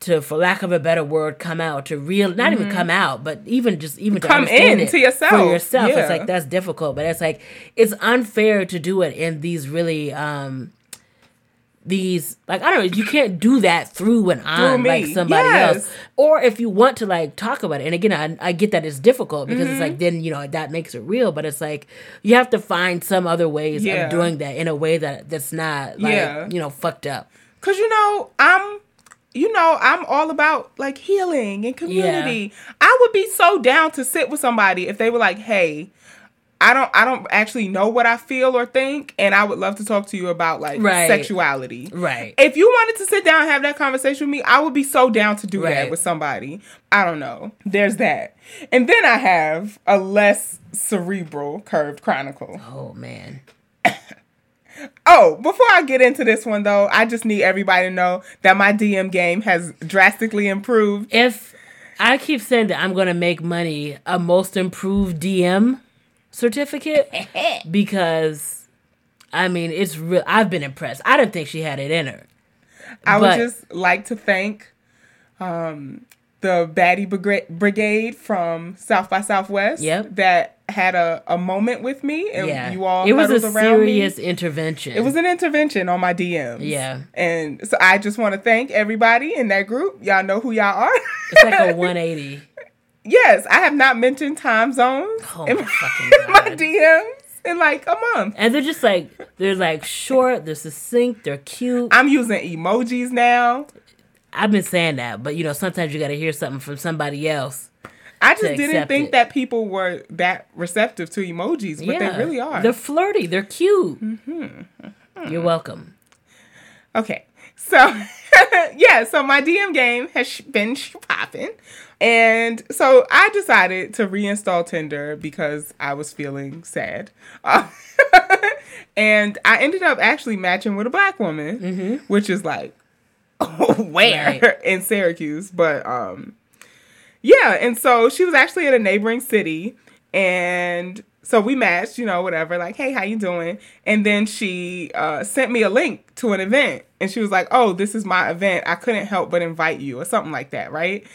to, for lack of a better word, come out to real, not even come out, but even just even to Come understand in it to yourself. for yourself. Yeah. It's like that's difficult, but it's like it's unfair to do it in these really um these like I don't know you can't do that through and on me. like somebody Yes. else or if you want to like talk about it and again I, I get that it's difficult because it's Mm-hmm. like then you know that makes it real but it's like you have to find some other ways Yeah. of doing that in a way that that's not like Yeah. you know fucked up Cause you know, I'm you know, I'm all about like healing and community. I would be so down to sit with somebody if they were like, "Hey, I don't I don't actually know what I feel or think and I would love to talk to you about like Right. sexuality." right If you wanted to sit down and have that conversation with me, I would be so down to do that with somebody. I don't know. There's that. And then I have a less cerebral curved chronicle. oh man Oh, before I get into this one though, I just need everybody to know that my DM game has drastically improved. if I keep saying that I'm gonna make money a most improved DM certificate because I mean it's real I've been impressed I didn't think she had it in her I would just like to thank um, the Baddie Brigra- Brigade from South by Southwest Yep. that had a, a moment with me and yeah you all it was a serious me. intervention It was an intervention on my DMs. Yeah. And so I just want to thank everybody in that group. Y'all know who y'all are. it's like a 180 yes, I have not mentioned time zones oh in my my, my DMs in like a month. and they're just like they're like short they're succinct they're cute I'm using emojis now. I've been saying that but you know sometimes you got to hear something from somebody else I just didn't think it. that people were that receptive to emojis, but they really are. they're flirty they're cute Mm-hmm. you're welcome okay. So, yeah, so my DM game has been popping. And so I decided to reinstall Tinder because I was feeling sad. Uh, and I ended up actually matching with a black woman, which is like, where? Mm-hmm. Right. In Syracuse. But um, yeah, and so she was actually in a neighboring city, and so we matched, you know, whatever. Like, hey, how you doing? And then she uh, sent me a link to an event, and she was like, "Oh, this is my event. I couldn't help but invite you," or something like that, right?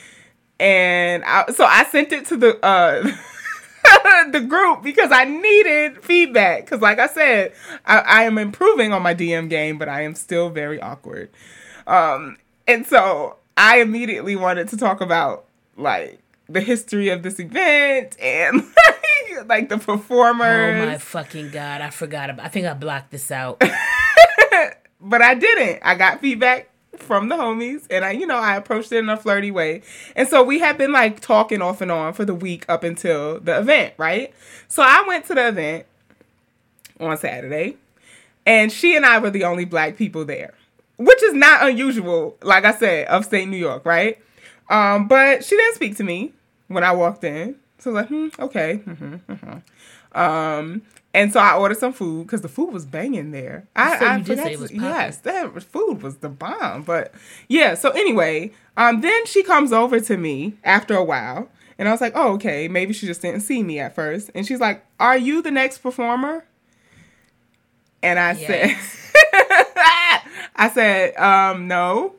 And I, so I sent it to the uh, the group because I needed feedback. Because, like I said, I, I am improving on my DM game, but I am still very awkward. Um, and so I immediately wanted to talk about like the history of this event and like, like the performers. Oh my fucking god! I forgot about. I think I blocked this out. but I didn't. I got feedback from the homies and I, you know, I approached it in a flirty way. And so we had been like talking off and on for the week up until the event, right? So I went to the event on Saturday and she and I were the only black people there, which is not unusual, like I said, upstate New York, right? Um, but she didn't speak to me when I walked in. So I was like, hmm, okay. hmm hmm Um, and so I ordered some food because the food was banging there. I, said I forgot say it to- yes, that food was the bomb. But yeah, so anyway, um, then she comes over to me after a while, and I was like, oh, okay, maybe she just didn't see me at first. And she's like, are you the next performer? And I said, I said, um, no.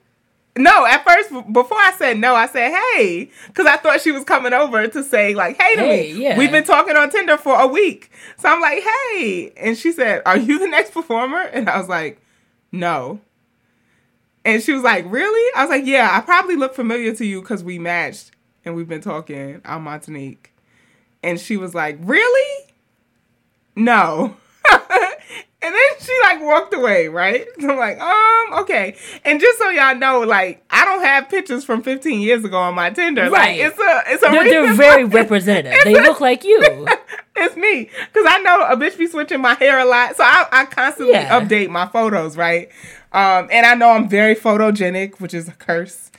No, at first, before I said no, I said, hey, because I thought she was coming over to say, like, hey to Hey, me. yeah. We've been talking on Tinder for a week. So I'm like, hey. And she said, are you the next performer? And I was like, no. And she was like, really? I was like, yeah, I probably look familiar to you because we matched and we've been talking. I'm Montanique. And she was like, really? No. And then she like walked away, right? So I'm like, um, okay. And just so y'all know, like, I don't have pictures from 15 years ago on my Tinder. Right. Like, it's a, it's a They're, they're very representative. They look like you. it's me because I know a bitch be switching my hair a lot, so I, I constantly Yeah. update my photos, right? Um, and I know I'm very photogenic, which is a curse.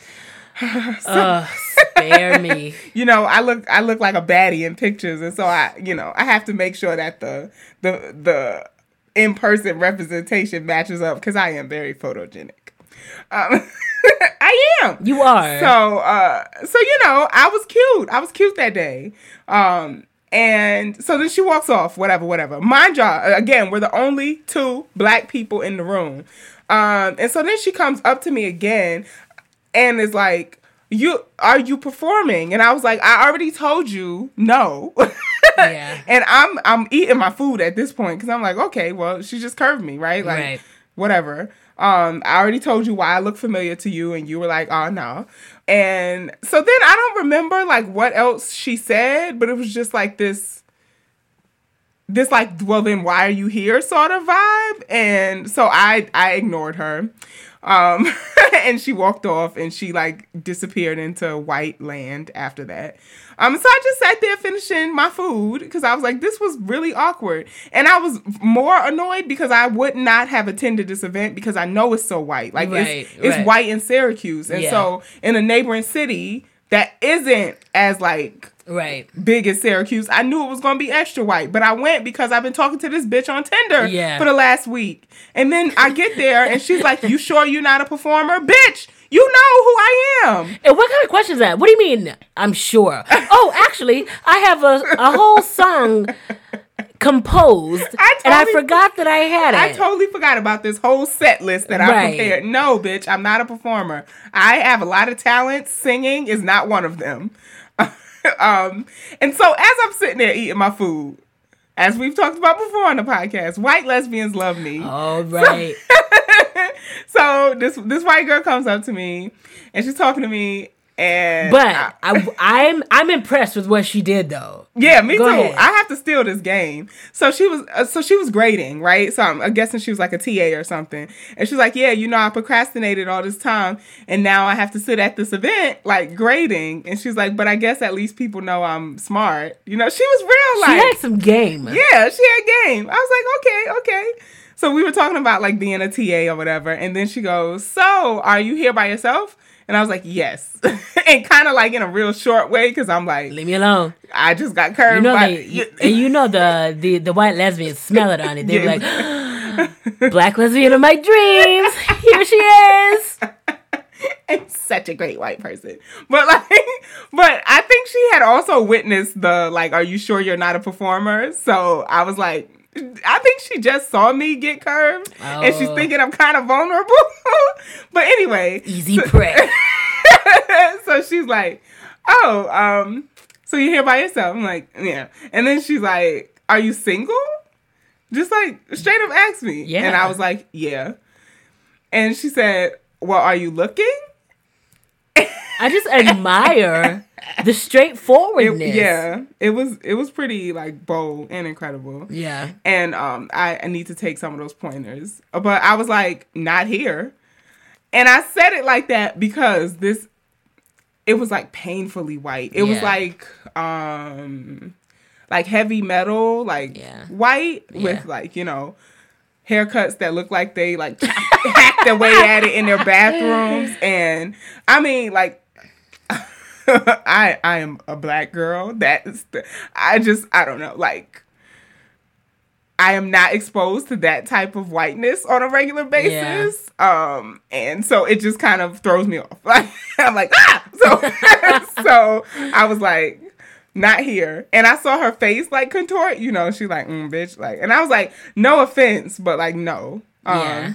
Ugh, spare me. You know, I look I look like a baddie in pictures, and so I, you know, I have to make sure that the the the in person representation matches up because I am very photogenic. Um, I am. You are. So, uh, so you know, I was cute. I was cute that day. Um, And so then she walks off, whatever, whatever. Mind y'all, again, we're the only two black people in the room. Um, and so then she comes up to me again and is like, You are you performing? And I was like, I already told you no. Yeah. and I'm I'm eating my food at this point because I'm like, okay, well, she just curved me, right? Like Right. whatever. Um, I already told you why I look familiar to you, and you were like, oh no. And so then I don't remember like what else she said, but it was just like this this like well then why are you here sort of vibe and so i i ignored her um and she walked off and she like disappeared into white land after that um so i just sat there finishing my food because i was like this was really awkward and i was more annoyed because i would not have attended this event because i know it's so white like Right, it's it's white in syracuse and Yeah. so in a neighboring city that isn't as like Right. big as Syracuse. I knew it was gonna be extra white, but I went because I've been talking to this bitch on Tinder Yeah. for the last week. And then I get there and she's like, You sure you're not a performer? Bitch, you know who I am. And what kind of question is that? What do you mean? I'm sure. Oh, actually, I have a, a whole song composed, I and I forgot that I had it. I totally forgot about this whole set list that I Right. prepared. No, bitch, I'm not a performer. I have a lot of talent. Singing is not one of them. um, and so as I'm sitting there eating my food, as we've talked about before on the podcast, white lesbians love me. All right. so this this white girl comes up to me and she's talking to me and But I- I, I'm I'm impressed with what she did though. yeah, me Go too. ahead. I have to steal this game. So she was, uh, so she was grading, right? So I'm, I'm guessing she was like a TA or something. And she's like, "Yeah, you know, I procrastinated all this time, and now I have to sit at this event, like grading." And she's like, "But I guess at least people know I'm smart." You know, she was real, Like She had some game. yeah, she had game. I was like, okay, okay. So we were talking about like being a TA or whatever, and then she goes, "So, are you here by yourself?" And I was like, "Yes," and kind of like in a real short way because I'm like, Leave me alone. I just got curved. You know by, they, and you know the, the the white lesbians smell it on it. They were like, "Black lesbian of my dreams, here she is." and such a great white person. But like, but I think she had also witnessed the like, "Are you sure you're not a performer?" So I was like. I think she just saw me get curved, and she's Oh. thinking I'm kind of vulnerable. but anyway, Easy prey. so she's like, "Oh, um, so you're here by yourself?" I'm like, "Yeah." And then she's like, "Are you single?" Just like straight up asked me, Yeah. And I was like, "Yeah." And she said, "Well, are you looking?" I just admire the It, straightforwardness. yeah, it was it was pretty like bold and incredible. Yeah. And um, I, I need to take some of those pointers, but I was like, "Not here." And I said it like that because this it was like painfully white. It was like um like heavy metal, like Yeah. white with like, you know, haircuts that look like they like hacked their way at it in their bathrooms and I mean like I I am a black girl. That's the, I just I don't know like I am not exposed to that type of whiteness on a regular basis. Um, and so it just kind of throws me off. Like I'm like, ah! So so I was like, not here. And I saw her face like contort, you know, she like, mm, bitch, like and I was like, no offense, but like no. Um Yeah.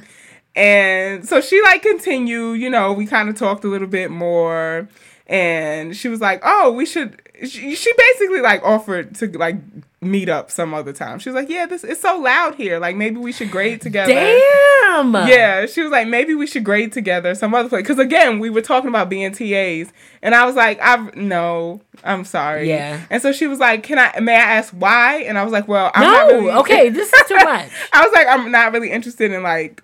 and so she like continued, you know, we kind of talked a little bit more and she was like, "Oh, we should." She, she basically like offered to like meet up some other time. She was like, "Yeah, this it's so loud here. Like maybe we should grade together." Damn. Yeah, she was like, maybe we should grade together some other place. Because again, we were talking about being TAs, and I was like, "I've no, I'm sorry. Yeah. And so she was like, can I? May I ask why? And I was like, well, I'm not No. really, Okay, this is too much. I was like, I'm not really interested in like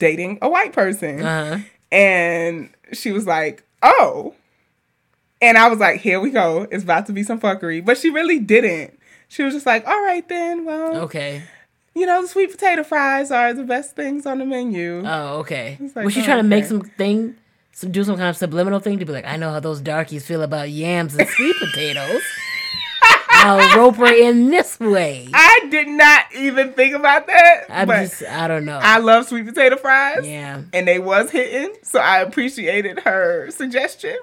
dating a white person. Uh-huh. And she was like, oh. And I was like, here we go. It's about to be some fuckery. But she really didn't. She was just like, all right then. Well, Okay. you know, the sweet potato fries are the best things on the menu. Oh, okay. like, Was she oh, trying to make okay. some thing, some do some kind of subliminal thing to be like, I know how those darkies feel about yams and sweet potatoes. I'll rope her in this way. I did not even think about that. I'm just, I don't know. I love sweet potato fries. yeah. And they was hitting. So I appreciated her suggestion.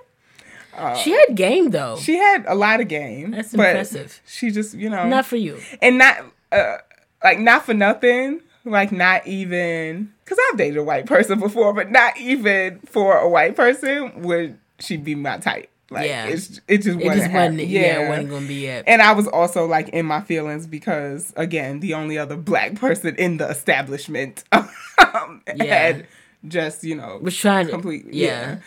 she had game though. She had a lot of game. That's impressive. She just, you know, Not for you. and not uh, like not for nothing. Like not even because I've dated a white person before, but not even for a white person would she be my type. Like Yeah. it's it just It wasn't just wasn't. happening. Yeah, it wasn't gonna be it. And I was also like in my feelings because again, the only other black person in the establishment um, Yeah. had just you know Was trying to. completely Yeah.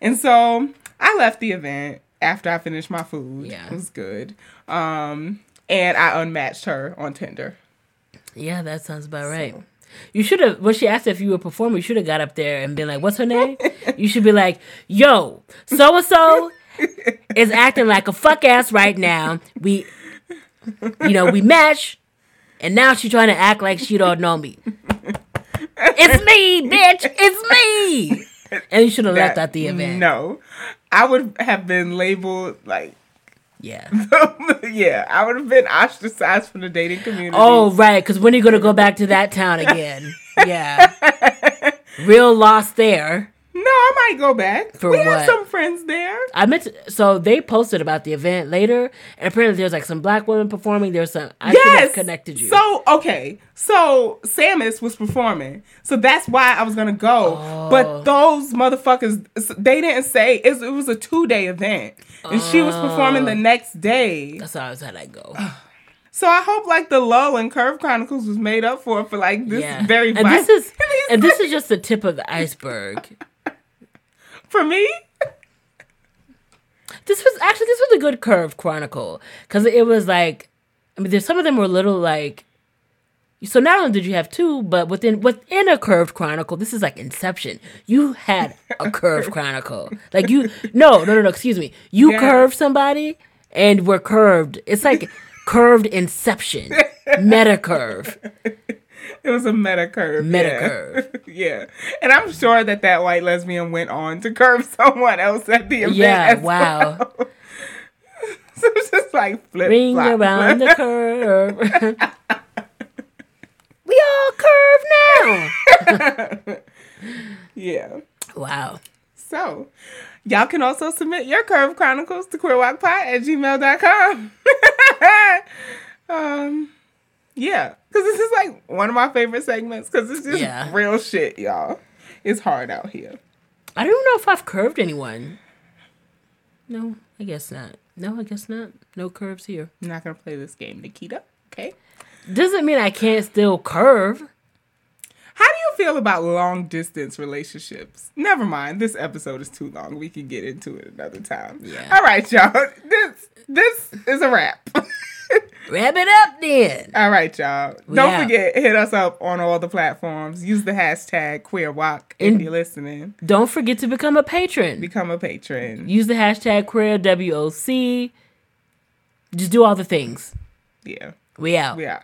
And so I left the event after I finished my food. Yeah. it was good. Um, and I unmatched her on Tinder. Yeah, that sounds about right. You should have. When she asked if you were performing, you should have got up there and been like, "What's her name?" you should be like, "Yo, so and so is acting like a fuck ass right now. We, you know, we match, and now she's trying to act like she don't know me. It's me, bitch. It's me." And you should have left at the event. No, I would have been labeled like, Yeah. yeah, I would have been ostracized from the dating community. Oh, right. Because when are you going to go back to that town again? Yeah. Real lost there. No, I might go back. For we what? have some friends there. I meant to, so they posted about the event later, and apparently there's like some black women performing. There's some I yes, connected you. So okay, so Samus was performing, so that's why I was gonna go. Oh. But those motherfuckers, they didn't say it, it was a two day event, and she was performing Oh. the next day. that's how I was had I go. So I hope like the lull in Curve Chronicles was made up for for like this yeah, very and this is and this is just the tip of the iceberg. For me. This was actually this was a good curved chronicle because it was like, I mean, there's some of them were a little like. So not only did you have two, but within within a curved chronicle, this is like Inception. You had a curved chronicle, like you no no no no excuse me, you Yeah. curved somebody and we're curved. It's like curved Inception, meta curve, It was a meta curve. meta yeah. curve. yeah, and I'm sure that that white lesbian went on to curve someone else at the event. Yeah, wow. well. so it's just like flip Ring flop. around the curve. we all curve now. yeah. Wow. So, y'all can also submit your Curve Chronicles to queerwalkpod at gmail.com. um, yeah, because this is like one of my favorite segments because it's just Yeah. real shit, y'all. It's hard out here. I don't know if I've curved anyone. No, I guess not. No, I guess not. No curves here. I'm not going to play this game, Nikita. Okay. Doesn't mean I can't still curve. How do you feel about long distance relationships? Never mind. This episode is too long. We can get into it another time. Yeah. All right, y'all. This this is a wrap. Wrap it up then. All right, y'all. Don't Yeah. forget, hit us up on all the platforms. Use the hashtag QueerWalk if And- you're listening. Don't forget to become a patron. Become a patron. Use the hashtag queer WOC. Just do all the things. Yeah, We out. we out.